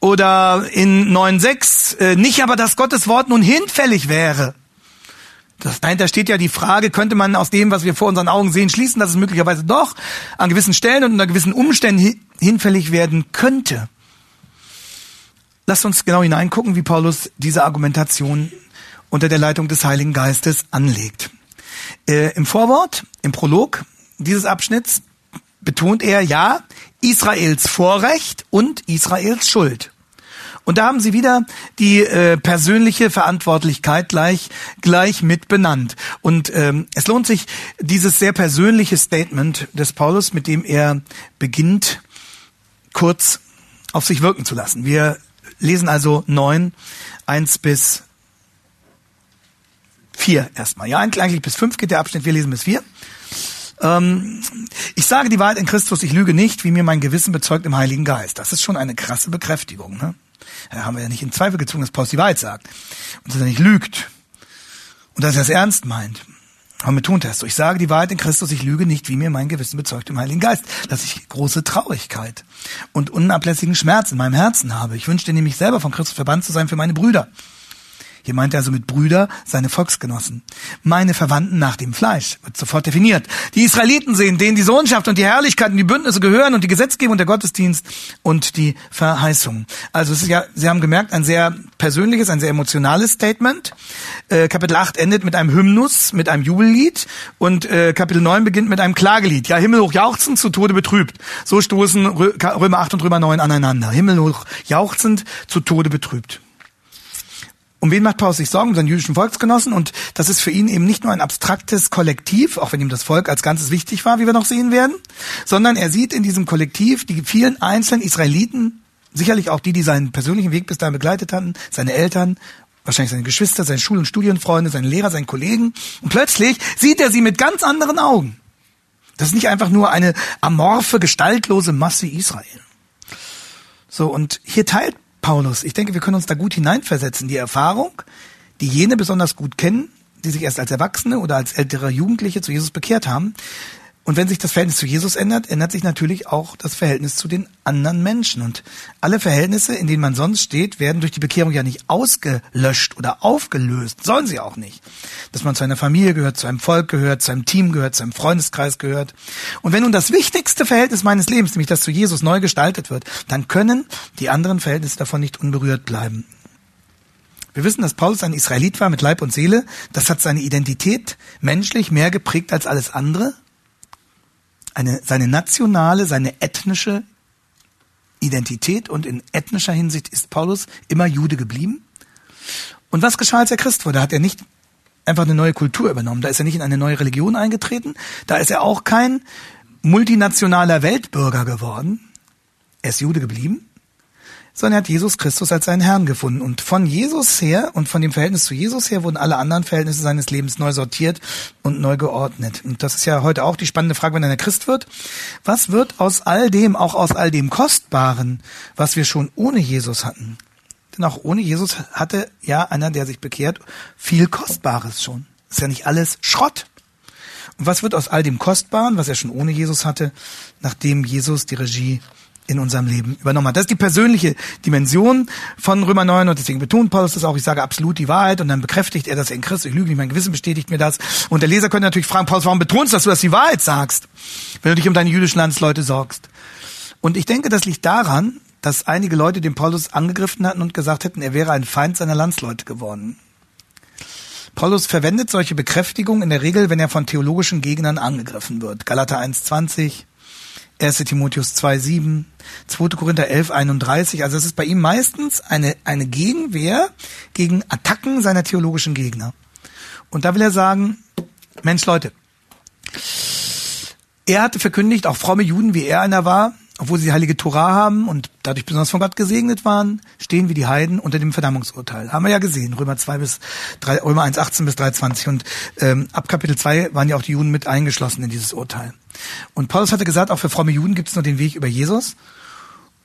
Oder in 9.6, äh, nicht aber, dass Gottes Wort nun hinfällig wäre. Das, dahinter steht ja die Frage, könnte man aus dem, was wir vor unseren Augen sehen, schließen, dass es möglicherweise doch an gewissen Stellen und unter gewissen Umständen hinfällig werden könnte. Lasst uns genau hineingucken, wie Paulus diese Argumentation unter der Leitung des Heiligen Geistes anlegt. Äh, Im Vorwort, im Prolog dieses Abschnitts betont er ja Israels Vorrecht und Israels Schuld. Und da haben sie wieder die äh, persönliche Verantwortlichkeit gleich gleich mit benannt. Und ähm, es lohnt sich dieses sehr persönliche Statement des Paulus, mit dem er beginnt, kurz auf sich wirken zu lassen. Wir lesen also neun eins bis 4 erstmal. Ja, eigentlich bis 5 geht der Abschnitt, wir lesen bis 4. Ähm, ich sage die Wahrheit in Christus, ich lüge nicht, wie mir mein Gewissen bezeugt im Heiligen Geist. Das ist schon eine krasse Bekräftigung. Ne? Da haben wir ja nicht in Zweifel gezogen, dass Paulus die Wahrheit sagt. Und dass er nicht lügt. Und dass er es ernst meint. Aber er es so. Ich sage die Wahrheit in Christus, ich lüge nicht, wie mir mein Gewissen bezeugt im Heiligen Geist. Dass ich große Traurigkeit und unablässigen Schmerz in meinem Herzen habe. Ich wünschte nämlich selber von Christus verbannt zu sein für meine Brüder hier meint er also mit Brüder seine Volksgenossen. Meine Verwandten nach dem Fleisch wird sofort definiert. Die Israeliten sehen, denen die Sohnschaft und die Herrlichkeit und die Bündnisse gehören und die Gesetzgebung, der Gottesdienst und die Verheißung. Also es ist ja, Sie haben gemerkt, ein sehr persönliches, ein sehr emotionales Statement. Äh, Kapitel 8 endet mit einem Hymnus, mit einem Jubellied und äh, Kapitel 9 beginnt mit einem Klagelied. Ja, himmelhoch jauchzend, zu Tode betrübt. So stoßen Römer 8 und Römer 9 aneinander. Himmelhoch jauchzend, zu Tode betrübt. Um wen macht Paulus sich Sorgen? Um seinen jüdischen Volksgenossen. Und das ist für ihn eben nicht nur ein abstraktes Kollektiv, auch wenn ihm das Volk als Ganzes wichtig war, wie wir noch sehen werden, sondern er sieht in diesem Kollektiv die vielen einzelnen Israeliten, sicherlich auch die, die seinen persönlichen Weg bis dahin begleitet hatten, seine Eltern, wahrscheinlich seine Geschwister, seine Schul- und Studienfreunde, seine Lehrer, seine Kollegen. Und plötzlich sieht er sie mit ganz anderen Augen. Das ist nicht einfach nur eine amorphe, gestaltlose Masse Israel. So, und hier teilt Paulus. Ich denke, wir können uns da gut hineinversetzen. Die Erfahrung, die jene besonders gut kennen, die sich erst als Erwachsene oder als ältere Jugendliche zu Jesus bekehrt haben, und wenn sich das Verhältnis zu Jesus ändert, ändert sich natürlich auch das Verhältnis zu den anderen Menschen. Und alle Verhältnisse, in denen man sonst steht, werden durch die Bekehrung ja nicht ausgelöscht oder aufgelöst. Sollen sie auch nicht. Dass man zu einer Familie gehört, zu einem Volk gehört, zu einem Team gehört, zu einem Freundeskreis gehört. Und wenn nun das wichtigste Verhältnis meines Lebens, nämlich das zu Jesus, neu gestaltet wird, dann können die anderen Verhältnisse davon nicht unberührt bleiben. Wir wissen, dass Paulus ein Israelit war mit Leib und Seele. Das hat seine Identität menschlich mehr geprägt als alles andere eine, seine nationale, seine ethnische Identität und in ethnischer Hinsicht ist Paulus immer Jude geblieben. Und was geschah, als er Christ wurde? Hat er nicht einfach eine neue Kultur übernommen. Da ist er nicht in eine neue Religion eingetreten. Da ist er auch kein multinationaler Weltbürger geworden. Er ist Jude geblieben sondern er hat Jesus Christus als seinen Herrn gefunden. Und von Jesus her und von dem Verhältnis zu Jesus her wurden alle anderen Verhältnisse seines Lebens neu sortiert und neu geordnet. Und das ist ja heute auch die spannende Frage, wenn einer Christ wird. Was wird aus all dem, auch aus all dem Kostbaren, was wir schon ohne Jesus hatten? Denn auch ohne Jesus hatte ja einer, der sich bekehrt, viel Kostbares schon. Ist ja nicht alles Schrott. Und was wird aus all dem Kostbaren, was er schon ohne Jesus hatte, nachdem Jesus die Regie in unserem Leben übernommen hat. Das ist die persönliche Dimension von Römer 9 und deswegen betont Paulus das auch, ich sage absolut die Wahrheit und dann bekräftigt er, dass er in Christus, ich lüge nicht, mein Gewissen bestätigt mir das. Und der Leser könnte natürlich fragen, Paulus, warum betonst du, dass du das die Wahrheit sagst, wenn du dich um deine jüdischen Landsleute sorgst? Und ich denke, das liegt daran, dass einige Leute den Paulus angegriffen hatten und gesagt hätten, er wäre ein Feind seiner Landsleute geworden. Paulus verwendet solche Bekräftigungen in der Regel, wenn er von theologischen Gegnern angegriffen wird. Galater 1,20, 1. Timotheus 2,7, 2. Korinther 11, 31. Also es ist bei ihm meistens eine, eine Gegenwehr gegen Attacken seiner theologischen Gegner. Und da will er sagen, Mensch Leute, er hatte verkündigt, auch fromme Juden, wie er einer war, obwohl sie die heilige Torah haben und dadurch besonders von Gott gesegnet waren, stehen wie die Heiden unter dem Verdammungsurteil. Haben wir ja gesehen, Römer 2 bis 3, Römer 1, 18 bis 3,20. Und ähm, ab Kapitel 2 waren ja auch die Juden mit eingeschlossen in dieses Urteil. Und Paulus hatte gesagt, auch für fromme Juden gibt es nur den Weg über Jesus.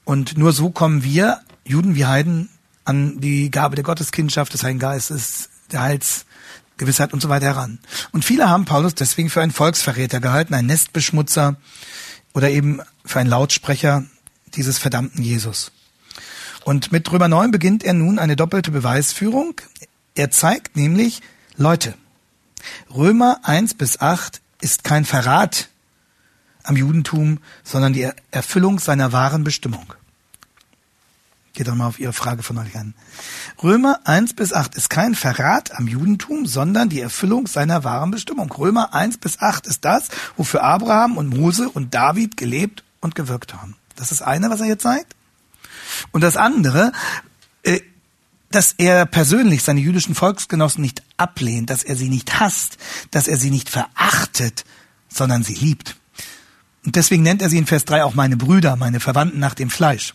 Und nur so kommen wir, Juden wie Heiden, an die Gabe der Gotteskindschaft, des Heiligen Geistes, der Heilsgewissheit und so weiter heran. Und viele haben Paulus deswegen für einen Volksverräter gehalten, einen Nestbeschmutzer oder eben für einen Lautsprecher dieses verdammten Jesus. Und mit Römer 9 beginnt er nun eine doppelte Beweisführung. Er zeigt nämlich, Leute, Römer 1 bis 8 ist kein Verrat am Judentum, sondern die Erfüllung seiner wahren Bestimmung. Geht doch mal auf Ihre Frage von euch an. Römer 1 bis 8 ist kein Verrat am Judentum, sondern die Erfüllung seiner wahren Bestimmung. Römer 1 bis 8 ist das, wofür Abraham und Mose und David gelebt und gewirkt haben. Das ist eine, was er jetzt zeigt. Und das andere, äh, dass er persönlich seine jüdischen Volksgenossen nicht ablehnt, dass er sie nicht hasst, dass er sie nicht verachtet, sondern sie liebt. Und deswegen nennt er sie in Vers 3 auch meine Brüder, meine Verwandten nach dem Fleisch.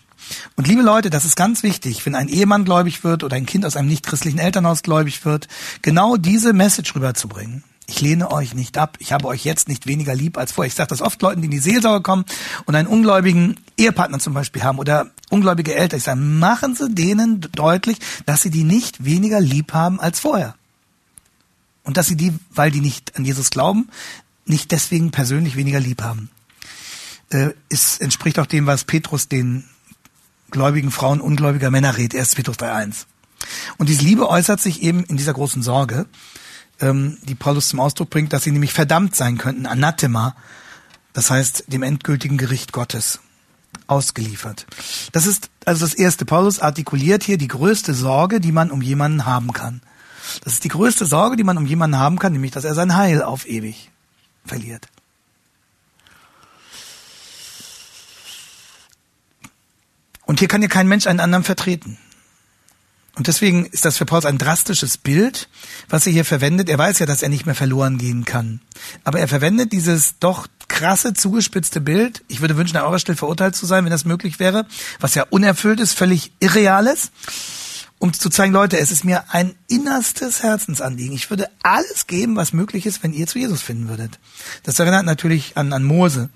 Und liebe Leute, das ist ganz wichtig, wenn ein Ehemann gläubig wird oder ein Kind aus einem nichtchristlichen Elternhaus gläubig wird, genau diese Message rüberzubringen. Ich lehne euch nicht ab. Ich habe euch jetzt nicht weniger lieb als vorher. Ich sage das oft Leuten, die in die Seelsorge kommen und einen ungläubigen Ehepartner zum Beispiel haben oder ungläubige Eltern. Ich sage, machen Sie denen deutlich, dass Sie die nicht weniger lieb haben als vorher. Und dass Sie die, weil die nicht an Jesus glauben, nicht deswegen persönlich weniger lieb haben. Äh, es entspricht auch dem, was Petrus den gläubigen Frauen ungläubiger Männer rät, 1. Petrus 3.1. Und diese Liebe äußert sich eben in dieser großen Sorge, ähm, die Paulus zum Ausdruck bringt, dass sie nämlich verdammt sein könnten, Anathema, das heißt dem endgültigen Gericht Gottes ausgeliefert. Das ist also das Erste. Paulus artikuliert hier die größte Sorge, die man um jemanden haben kann. Das ist die größte Sorge, die man um jemanden haben kann, nämlich dass er sein Heil auf ewig verliert. Und hier kann ja kein Mensch einen anderen vertreten. Und deswegen ist das für Paulus ein drastisches Bild, was er hier verwendet. Er weiß ja, dass er nicht mehr verloren gehen kann. Aber er verwendet dieses doch krasse, zugespitzte Bild. Ich würde wünschen, an eurer Stelle verurteilt zu sein, wenn das möglich wäre, was ja unerfüllt ist, völlig irreales, um zu zeigen, Leute, es ist mir ein innerstes Herzensanliegen. Ich würde alles geben, was möglich ist, wenn ihr zu Jesus finden würdet. Das erinnert natürlich an, an Mose.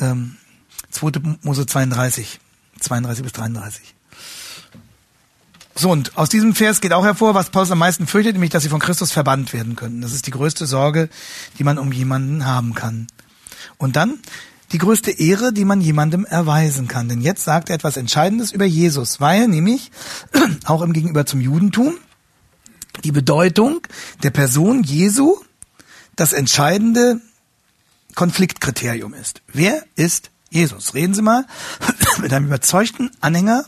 Ähm, 2. Mose 32. 32 bis 33. So, und aus diesem Vers geht auch hervor, was Paulus am meisten fürchtet, nämlich, dass sie von Christus verbannt werden könnten. Das ist die größte Sorge, die man um jemanden haben kann. Und dann die größte Ehre, die man jemandem erweisen kann. Denn jetzt sagt er etwas Entscheidendes über Jesus, weil nämlich auch im Gegenüber zum Judentum die Bedeutung der Person Jesu das entscheidende Konfliktkriterium ist. Wer ist Jesus. Reden Sie mal mit einem überzeugten Anhänger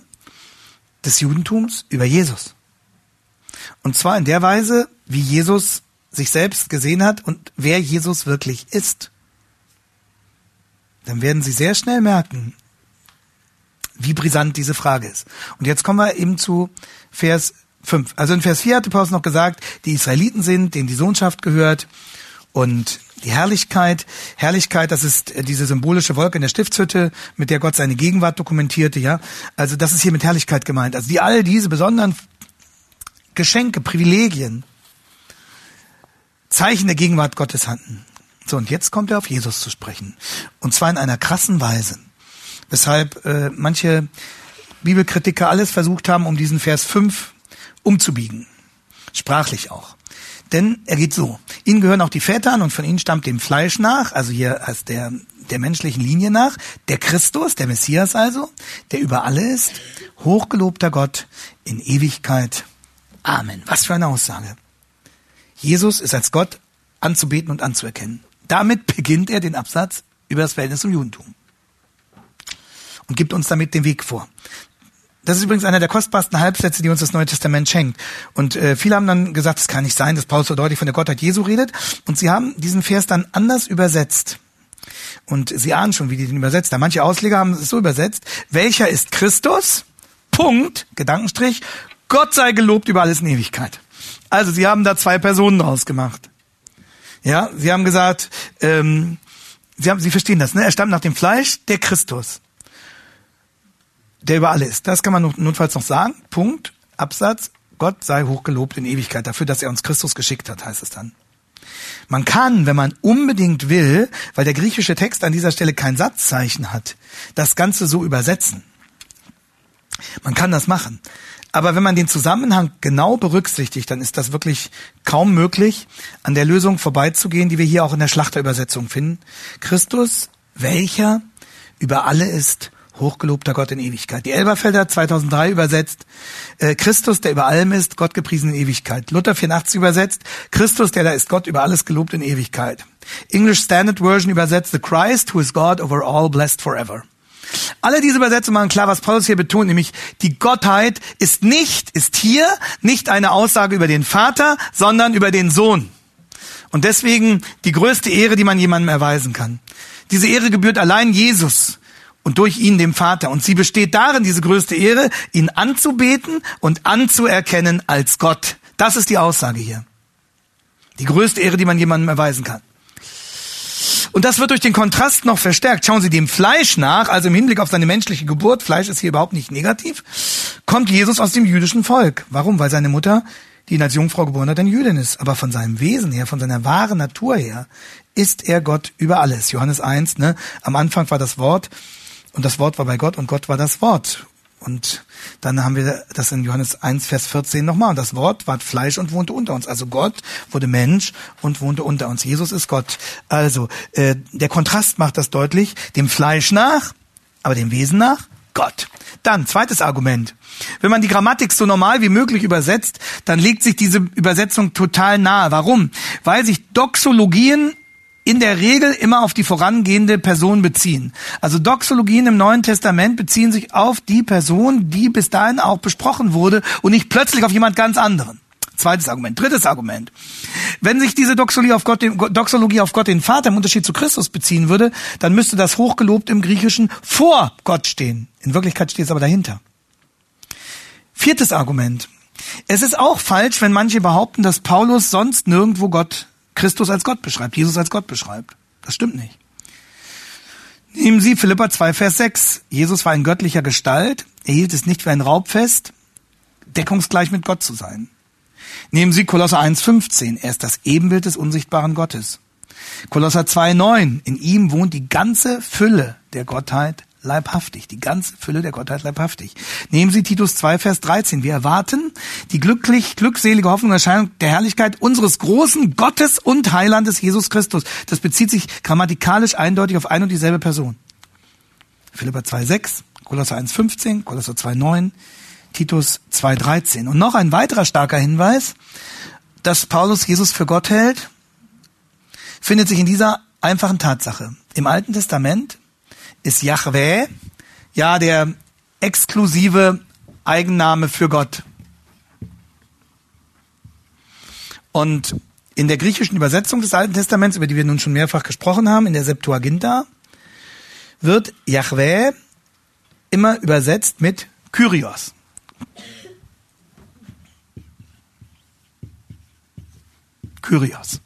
des Judentums über Jesus. Und zwar in der Weise, wie Jesus sich selbst gesehen hat und wer Jesus wirklich ist. Dann werden Sie sehr schnell merken, wie brisant diese Frage ist. Und jetzt kommen wir eben zu Vers 5. Also in Vers 4 hatte Paulus noch gesagt, die Israeliten sind, denen die Sohnschaft gehört und die Herrlichkeit, Herrlichkeit, das ist äh, diese symbolische Wolke in der Stiftshütte, mit der Gott seine Gegenwart dokumentierte, ja. Also das ist hier mit Herrlichkeit gemeint. Also die all diese besonderen Geschenke, Privilegien, Zeichen der Gegenwart Gottes hatten. So, und jetzt kommt er auf Jesus zu sprechen. Und zwar in einer krassen Weise. Weshalb äh, manche Bibelkritiker alles versucht haben, um diesen Vers 5 umzubiegen. Sprachlich auch. Denn er geht so. Ihnen gehören auch die Väter an und von ihnen stammt dem Fleisch nach, also hier heißt der, der menschlichen Linie nach, der Christus, der Messias also, der über alle ist, hochgelobter Gott in Ewigkeit. Amen. Was für eine Aussage. Jesus ist als Gott anzubeten und anzuerkennen. Damit beginnt er den Absatz über das Verhältnis zum Judentum und gibt uns damit den Weg vor. Das ist übrigens einer der kostbarsten Halbsätze, die uns das Neue Testament schenkt. Und äh, viele haben dann gesagt, es kann nicht sein, dass Paulus so deutlich von der Gottheit Jesu redet. Und sie haben diesen Vers dann anders übersetzt. Und sie ahnen schon, wie die den übersetzt haben. Manche Ausleger haben es so übersetzt. Welcher ist Christus? Punkt, Gedankenstrich. Gott sei gelobt über alles in Ewigkeit. Also sie haben da zwei Personen draus gemacht. Ja, sie haben gesagt, ähm, sie, haben, sie verstehen das, ne? Er stammt nach dem Fleisch, der Christus. Der über alle ist. Das kann man notfalls noch sagen. Punkt. Absatz. Gott sei hochgelobt in Ewigkeit dafür, dass er uns Christus geschickt hat, heißt es dann. Man kann, wenn man unbedingt will, weil der griechische Text an dieser Stelle kein Satzzeichen hat, das Ganze so übersetzen. Man kann das machen. Aber wenn man den Zusammenhang genau berücksichtigt, dann ist das wirklich kaum möglich, an der Lösung vorbeizugehen, die wir hier auch in der Schlachterübersetzung finden. Christus, welcher über alle ist, hochgelobter Gott in Ewigkeit. Die Elberfelder 2003 übersetzt, äh, Christus, der über allem ist, Gott gepriesen in Ewigkeit. Luther 84 übersetzt, Christus, der da ist, Gott über alles gelobt in Ewigkeit. English Standard Version übersetzt, the Christ who is God over all blessed forever. Alle diese Übersetzungen machen klar, was Paulus hier betont, nämlich die Gottheit ist nicht, ist hier nicht eine Aussage über den Vater, sondern über den Sohn. Und deswegen die größte Ehre, die man jemandem erweisen kann. Diese Ehre gebührt allein Jesus und durch ihn dem Vater. Und sie besteht darin, diese größte Ehre, ihn anzubeten und anzuerkennen als Gott. Das ist die Aussage hier. Die größte Ehre, die man jemandem erweisen kann. Und das wird durch den Kontrast noch verstärkt. Schauen Sie dem Fleisch nach, also im Hinblick auf seine menschliche Geburt, Fleisch ist hier überhaupt nicht negativ, kommt Jesus aus dem jüdischen Volk. Warum? Weil seine Mutter, die ihn als Jungfrau geboren hat, ein Jüdin ist. Aber von seinem Wesen her, von seiner wahren Natur her, ist er Gott über alles. Johannes 1, ne? Am Anfang war das Wort und das Wort war bei Gott und Gott war das Wort. Und dann haben wir das in Johannes 1, Vers 14 nochmal. Und das Wort ward Fleisch und wohnte unter uns. Also Gott wurde Mensch und wohnte unter uns. Jesus ist Gott. Also äh, der Kontrast macht das deutlich. Dem Fleisch nach, aber dem Wesen nach Gott. Dann, zweites Argument. Wenn man die Grammatik so normal wie möglich übersetzt, dann legt sich diese Übersetzung total nahe. Warum? Weil sich Doxologien in der Regel immer auf die vorangehende Person beziehen. Also Doxologien im Neuen Testament beziehen sich auf die Person, die bis dahin auch besprochen wurde und nicht plötzlich auf jemand ganz anderen. Zweites Argument. Drittes Argument. Wenn sich diese Doxologie auf Gott, den, Doxologie auf Gott den Vater im Unterschied zu Christus beziehen würde, dann müsste das hochgelobt im Griechischen vor Gott stehen. In Wirklichkeit steht es aber dahinter. Viertes Argument. Es ist auch falsch, wenn manche behaupten, dass Paulus sonst nirgendwo Gott Christus als Gott beschreibt, Jesus als Gott beschreibt. Das stimmt nicht. Nehmen Sie Philippa 2, Vers 6. Jesus war in göttlicher Gestalt. Er hielt es nicht für ein Raubfest, deckungsgleich mit Gott zu sein. Nehmen Sie Kolosser 1, 15. Er ist das Ebenbild des unsichtbaren Gottes. Kolosser 2, 9. In ihm wohnt die ganze Fülle der Gottheit leibhaftig, die ganze Fülle der Gottheit leibhaftig. Nehmen Sie Titus 2, Vers 13. Wir erwarten die glücklich, glückselige Hoffnung und Erscheinung der Herrlichkeit unseres großen Gottes und Heilandes Jesus Christus. Das bezieht sich grammatikalisch eindeutig auf ein und dieselbe Person. Philippa 2, 6, Kolosser 1, 15, Kolosser 2, 9, Titus 2, 13. Und noch ein weiterer starker Hinweis, dass Paulus Jesus für Gott hält, findet sich in dieser einfachen Tatsache. Im Alten Testament ist Yahweh ja der exklusive Eigenname für Gott. Und in der griechischen Übersetzung des Alten Testaments, über die wir nun schon mehrfach gesprochen haben, in der Septuaginta, wird Yahweh immer übersetzt mit Kyrios. Kyrios.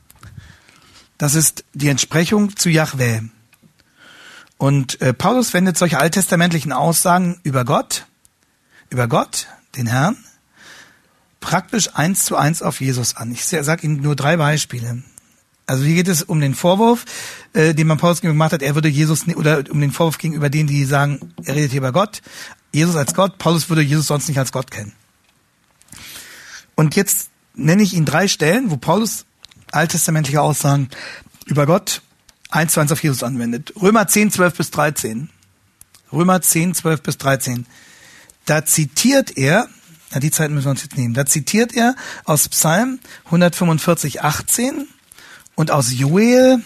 Das ist die Entsprechung zu Yahweh. Und äh, Paulus wendet solche alttestamentlichen Aussagen über Gott, über Gott, den Herrn, praktisch eins zu eins auf Jesus an. Ich sage Ihnen nur drei Beispiele. Also hier geht es um den Vorwurf, äh, den man Paulus gemacht hat, er würde Jesus, oder um den Vorwurf gegenüber denen, die sagen, er redet hier über Gott, Jesus als Gott, Paulus würde Jesus sonst nicht als Gott kennen. Und jetzt nenne ich Ihnen drei Stellen, wo Paulus alttestamentliche Aussagen über Gott eins zu eins auf Jesus anwendet. Römer 10, 12 bis 13. Römer 10, 12 bis 13. Da zitiert er, na, die Zeit müssen wir uns jetzt nehmen, da zitiert er aus Psalm 145, 18 und aus Joel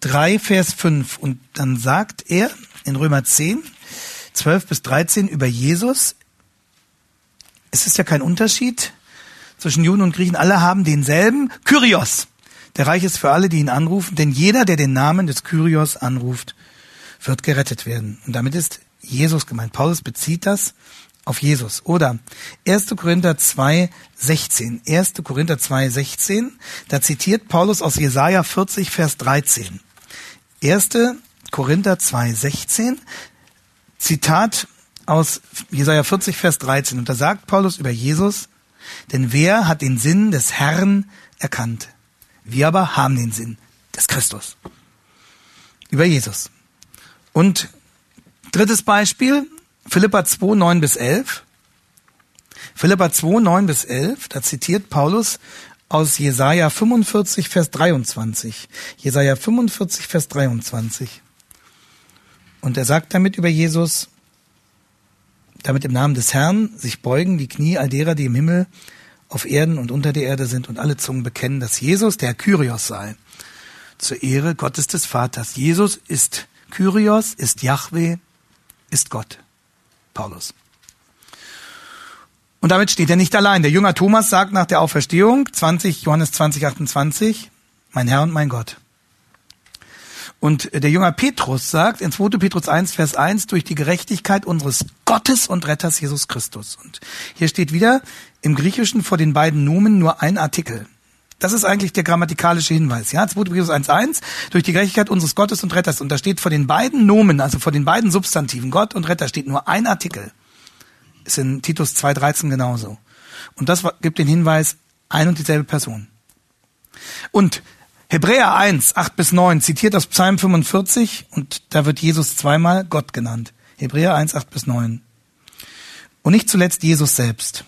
3, Vers 5. Und dann sagt er in Römer 10, 12 bis 13 über Jesus, es ist ja kein Unterschied zwischen Juden und Griechen, alle haben denselben Kyrios. Der Reich ist für alle, die ihn anrufen, denn jeder, der den Namen des Kyrios anruft, wird gerettet werden. Und damit ist Jesus gemeint. Paulus bezieht das auf Jesus. Oder 1. Korinther 2, 16. 1. Korinther 2, 16. Da zitiert Paulus aus Jesaja 40, Vers 13. 1. Korinther 2, 16. Zitat aus Jesaja 40, Vers 13. Und da sagt Paulus über Jesus, denn wer hat den Sinn des Herrn erkannt? Wir aber haben den Sinn des Christus. Über Jesus. Und drittes Beispiel, Philippa 2, 9 bis 11. Philippa 2, 9 bis 11, da zitiert Paulus aus Jesaja 45, Vers 23. Jesaja 45, Vers 23. Und er sagt damit über Jesus, damit im Namen des Herrn sich beugen die Knie all derer, die im Himmel, auf Erden und unter der Erde sind und alle Zungen bekennen, dass Jesus der Kyrios sei. Zur Ehre Gottes des Vaters. Jesus ist Kyrios, ist Yahweh, ist Gott. Paulus. Und damit steht er nicht allein. Der Jünger Thomas sagt nach der Auferstehung, 20, Johannes 20, 28, mein Herr und mein Gott. Und der Jünger Petrus sagt in 2. Petrus 1, Vers 1, durch die Gerechtigkeit unseres Gottes und Retters Jesus Christus. Und hier steht wieder im Griechischen vor den beiden Nomen nur ein Artikel. Das ist eigentlich der grammatikalische Hinweis. Ja, 2. Petrus 1.1, durch die Gerechtigkeit unseres Gottes und Retters. Und da steht vor den beiden Nomen, also vor den beiden Substantiven, Gott und Retter, steht nur ein Artikel. Ist in Titus 2.13 genauso. Und das gibt den Hinweis, ein und dieselbe Person. Und Hebräer 1, 8 bis 9 zitiert aus Psalm 45 und da wird Jesus zweimal Gott genannt. Hebräer 1, 8 bis 9. Und nicht zuletzt Jesus selbst.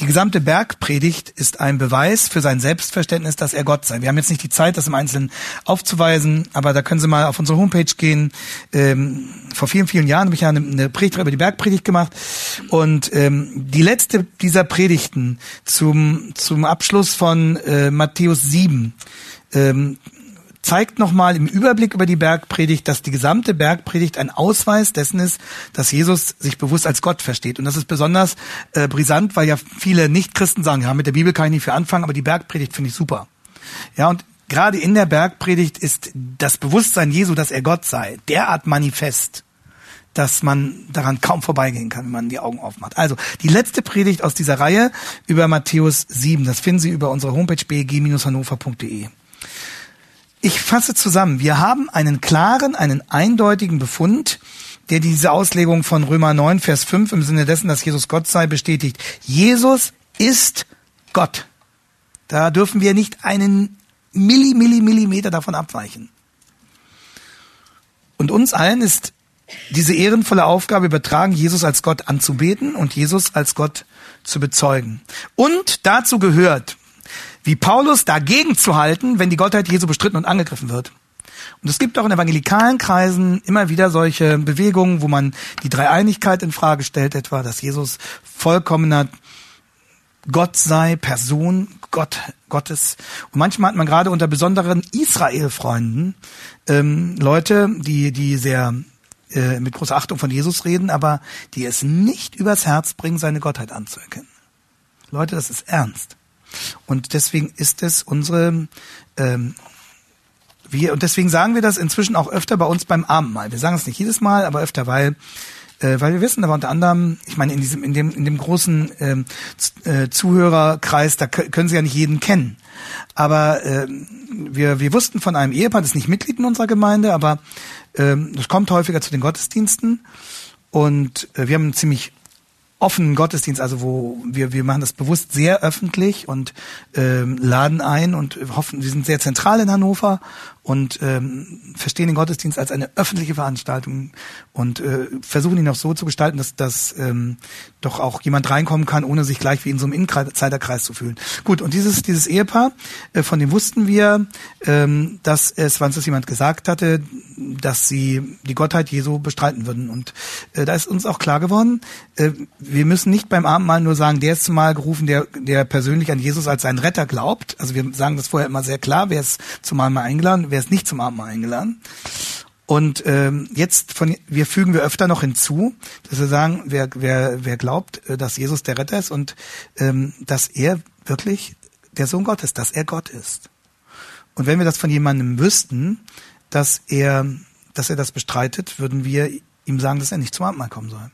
Die gesamte Bergpredigt ist ein Beweis für sein Selbstverständnis, dass er Gott sei. Wir haben jetzt nicht die Zeit, das im Einzelnen aufzuweisen, aber da können Sie mal auf unsere Homepage gehen. Ähm, vor vielen, vielen Jahren habe ich ja eine, eine Predigt über die Bergpredigt gemacht. Und ähm, die letzte dieser Predigten zum, zum Abschluss von äh, Matthäus 7 ähm, zeigt nochmal im Überblick über die Bergpredigt, dass die gesamte Bergpredigt ein Ausweis dessen ist, dass Jesus sich bewusst als Gott versteht. Und das ist besonders äh, brisant, weil ja viele Nichtchristen sagen, ja, mit der Bibel kann ich nicht viel anfangen, aber die Bergpredigt finde ich super. Ja, und gerade in der Bergpredigt ist das Bewusstsein Jesu, dass er Gott sei, derart manifest, dass man daran kaum vorbeigehen kann, wenn man die Augen aufmacht. Also, die letzte Predigt aus dieser Reihe über Matthäus 7, das finden Sie über unsere Homepage beg-hannover.de. Ich fasse zusammen. Wir haben einen klaren, einen eindeutigen Befund, der diese Auslegung von Römer 9, Vers 5 im Sinne dessen, dass Jesus Gott sei, bestätigt. Jesus ist Gott. Da dürfen wir nicht einen Milli, Milli, Millimeter davon abweichen. Und uns allen ist diese ehrenvolle Aufgabe übertragen, Jesus als Gott anzubeten und Jesus als Gott zu bezeugen. Und dazu gehört, wie Paulus dagegen zu halten, wenn die Gottheit Jesu bestritten und angegriffen wird. Und es gibt auch in evangelikalen Kreisen immer wieder solche Bewegungen, wo man die Dreieinigkeit in Frage stellt, etwa, dass Jesus vollkommener Gott sei, Person Gott, Gottes. Und manchmal hat man gerade unter besonderen Israel-Freunden ähm, Leute, die, die sehr äh, mit großer Achtung von Jesus reden, aber die es nicht übers Herz bringen, seine Gottheit anzuerkennen. Leute, das ist ernst. Und deswegen ist es unsere ähm, wir, und deswegen sagen wir das inzwischen auch öfter bei uns beim Abendmahl. Wir sagen es nicht jedes Mal, aber öfter, weil äh, weil wir wissen, aber unter anderem, ich meine, in diesem, in dem, in dem großen ähm, äh, Zuhörerkreis, da können Sie ja nicht jeden kennen. Aber äh, wir, wir wussten von einem Ehepaar, das ist nicht Mitglied in unserer Gemeinde, aber ähm, das kommt häufiger zu den Gottesdiensten. Und äh, wir haben einen ziemlich offenen Gottesdienst, also wo wir wir machen das bewusst sehr öffentlich und ähm, laden ein und hoffen, wir sind sehr zentral in Hannover und ähm, verstehen den Gottesdienst als eine öffentliche Veranstaltung und äh, versuchen ihn auch so zu gestalten, dass, dass ähm, doch auch jemand reinkommen kann, ohne sich gleich wie in so einem Insiderkreis zu fühlen. Gut, und dieses, dieses Ehepaar, äh, von dem wussten wir, ähm, dass es, wann es jemand gesagt hatte, dass sie die Gottheit Jesu bestreiten würden. Und äh, da ist uns auch klar geworden, äh, wir müssen nicht beim Abendmahl nur sagen, der ist zumal gerufen, der, der persönlich an Jesus als seinen Retter glaubt. Also wir sagen das vorher immer sehr klar, wer ist zumal mal eingeladen, wer ist nicht zum Abendmahl eingeladen. Und ähm, jetzt von wir fügen wir öfter noch hinzu, dass wir sagen, wer wer wer glaubt, äh, dass Jesus der Retter ist und ähm, dass er wirklich der Sohn Gottes, dass er Gott ist. Und wenn wir das von jemandem wüssten, dass er dass er das bestreitet, würden wir ihm sagen, dass er nicht zum Abendmahl kommen soll.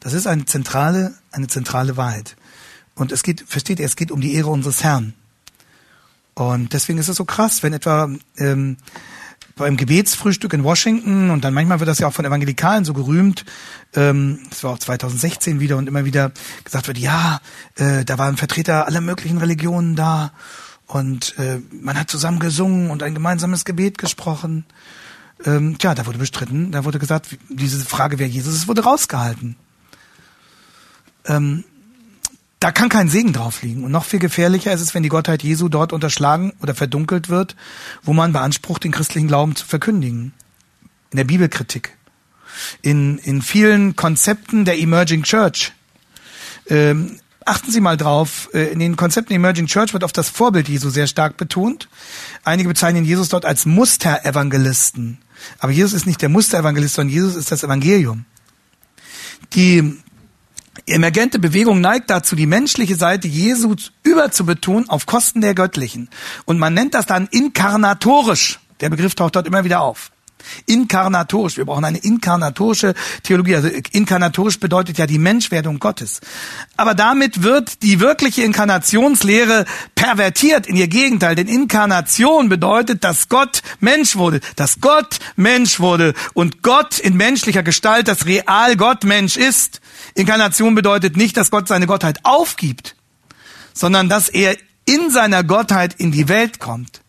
Das ist eine zentrale eine zentrale Wahrheit. Und es geht, versteht ihr, es geht um die Ehre unseres Herrn. Und deswegen ist es so krass, wenn etwa ähm, beim Gebetsfrühstück in Washington und dann manchmal wird das ja auch von Evangelikalen so gerühmt. Ähm, das war auch 2016 wieder und immer wieder gesagt wird, ja, äh, da waren Vertreter aller möglichen Religionen da und äh, man hat zusammen gesungen und ein gemeinsames Gebet gesprochen. Ähm, tja, da wurde bestritten, da wurde gesagt, diese Frage, wer Jesus ist, wurde rausgehalten. Ähm, da kann kein Segen drauf liegen. Und noch viel gefährlicher ist es, wenn die Gottheit Jesu dort unterschlagen oder verdunkelt wird, wo man beansprucht, den christlichen Glauben zu verkündigen. In der Bibelkritik. In, in vielen Konzepten der Emerging Church. Ähm, achten Sie mal drauf, äh, in den Konzepten Emerging Church wird auf das Vorbild Jesu sehr stark betont. Einige bezeichnen Jesus dort als Musterevangelisten. Aber Jesus ist nicht der Musterevangelist, sondern Jesus ist das Evangelium. Die emergente Bewegung neigt dazu, die menschliche Seite Jesu überzubetonen auf Kosten der göttlichen. Und man nennt das dann inkarnatorisch. Der Begriff taucht dort immer wieder auf. Inkarnatorisch. Wir brauchen eine inkarnatorische Theologie. Also inkarnatorisch bedeutet ja die Menschwerdung Gottes. Aber damit wird die wirkliche Inkarnationslehre pervertiert in ihr Gegenteil. Denn Inkarnation bedeutet, dass Gott Mensch wurde. Dass Gott Mensch wurde. Und Gott in menschlicher Gestalt, das real Gott Mensch ist. Inkarnation bedeutet nicht, dass Gott seine Gottheit aufgibt, sondern dass er in seiner Gottheit in die Welt kommt.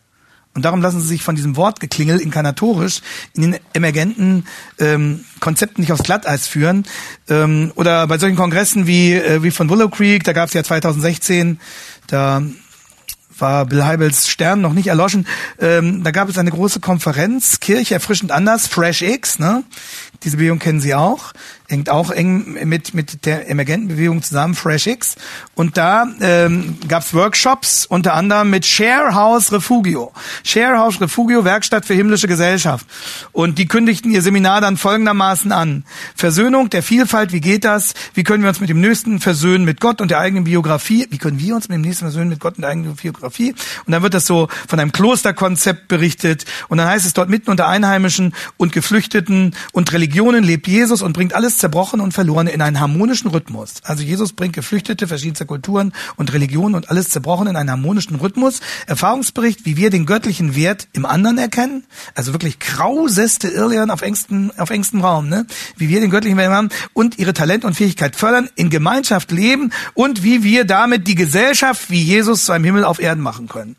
Und darum lassen Sie sich von diesem Wortgeklingel inkarnatorisch in den emergenten ähm, Konzepten nicht aufs Glatteis führen. Ähm, oder bei solchen Kongressen wie, äh, wie von Willow Creek, da gab es ja 2016, da war Bill Heibels Stern noch nicht erloschen. Ähm, da gab es eine große Konferenz, Kirche erfrischend anders, Fresh X, ne? Diese Bewegung kennen Sie auch hängt auch eng mit, mit der emergenten Bewegung zusammen, FreshX. Und da ähm, gab Workshops, unter anderem mit Sharehouse Refugio. Sharehouse Refugio, Werkstatt für himmlische Gesellschaft. Und die kündigten ihr Seminar dann folgendermaßen an. Versöhnung der Vielfalt, wie geht das? Wie können wir uns mit dem Nächsten versöhnen mit Gott und der eigenen Biografie? Wie können wir uns mit dem Nächsten versöhnen mit Gott und der eigenen Biografie? Und dann wird das so von einem Klosterkonzept berichtet. Und dann heißt es dort mitten unter Einheimischen und Geflüchteten und Religionen lebt Jesus und bringt alles zerbrochen und verloren in einen harmonischen Rhythmus. Also Jesus bringt Geflüchtete verschiedenster Kulturen und Religionen und alles zerbrochen in einen harmonischen Rhythmus. Erfahrungsbericht, wie wir den göttlichen Wert im anderen erkennen. Also wirklich krauseste Irrlehren auf engstem, auf engstem Raum, ne? Wie wir den göttlichen Wert haben und ihre Talent und Fähigkeit fördern, in Gemeinschaft leben und wie wir damit die Gesellschaft wie Jesus zu einem Himmel auf Erden machen können.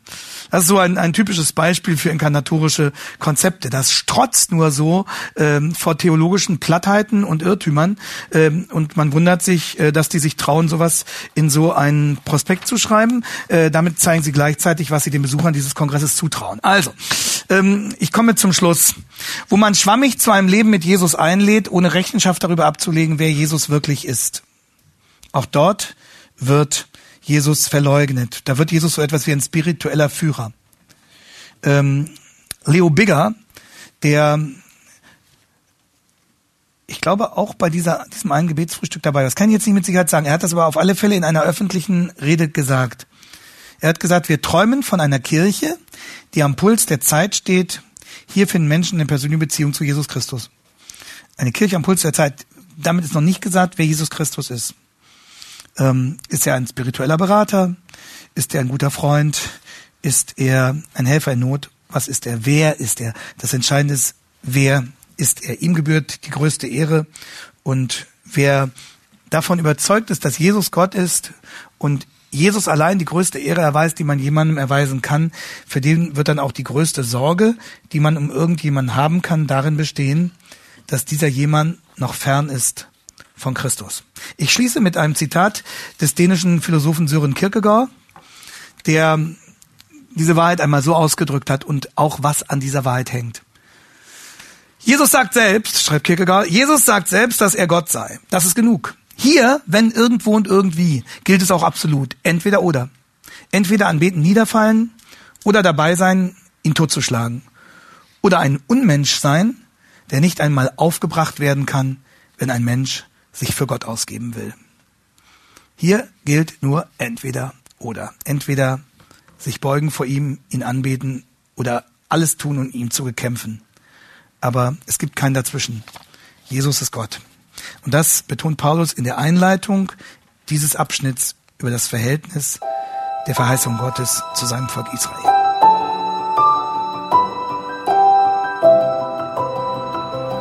Das ist so ein, ein typisches Beispiel für inkarnatorische Konzepte. Das strotzt nur so ähm, vor theologischen Plattheiten und Irrtümern. Ähm, und man wundert sich, äh, dass die sich trauen, sowas in so einen Prospekt zu schreiben. Äh, damit zeigen sie gleichzeitig, was sie den Besuchern dieses Kongresses zutrauen. Also, ähm, ich komme zum Schluss. Wo man schwammig zu einem Leben mit Jesus einlädt, ohne Rechenschaft darüber abzulegen, wer Jesus wirklich ist. Auch dort wird Jesus verleugnet. Da wird Jesus so etwas wie ein spiritueller Führer. Ähm, Leo Bigger, der ich glaube auch bei dieser, diesem einen Gebetsfrühstück dabei war. Das kann ich jetzt nicht mit Sicherheit sagen. Er hat das aber auf alle Fälle in einer öffentlichen Rede gesagt. Er hat gesagt, wir träumen von einer Kirche, die am Puls der Zeit steht. Hier finden Menschen eine persönliche Beziehung zu Jesus Christus. Eine Kirche am Puls der Zeit. Damit ist noch nicht gesagt, wer Jesus Christus ist. Ähm, ist er ein spiritueller Berater? Ist er ein guter Freund? Ist er ein Helfer in Not? Was ist er? Wer ist er? Das Entscheidende ist, wer ist er? Ihm gebührt die größte Ehre. Und wer davon überzeugt ist, dass Jesus Gott ist und Jesus allein die größte Ehre erweist, die man jemandem erweisen kann, für den wird dann auch die größte Sorge, die man um irgendjemanden haben kann, darin bestehen, dass dieser jemand noch fern ist von Christus. Ich schließe mit einem Zitat des dänischen Philosophen Sören Kierkegaard, der diese Wahrheit einmal so ausgedrückt hat und auch was an dieser Wahrheit hängt. Jesus sagt selbst, schreibt Kierkegaard, Jesus sagt selbst, dass er Gott sei. Das ist genug. Hier, wenn irgendwo und irgendwie, gilt es auch absolut. Entweder oder. Entweder anbeten niederfallen oder dabei sein, ihn totzuschlagen. Oder ein Unmensch sein, der nicht einmal aufgebracht werden kann, wenn ein Mensch sich für Gott ausgeben will. Hier gilt nur entweder oder. Entweder sich beugen vor ihm, ihn anbeten oder alles tun, um ihm zu bekämpfen. Aber es gibt kein Dazwischen. Jesus ist Gott. Und das betont Paulus in der Einleitung dieses Abschnitts über das Verhältnis der Verheißung Gottes zu seinem Volk Israel.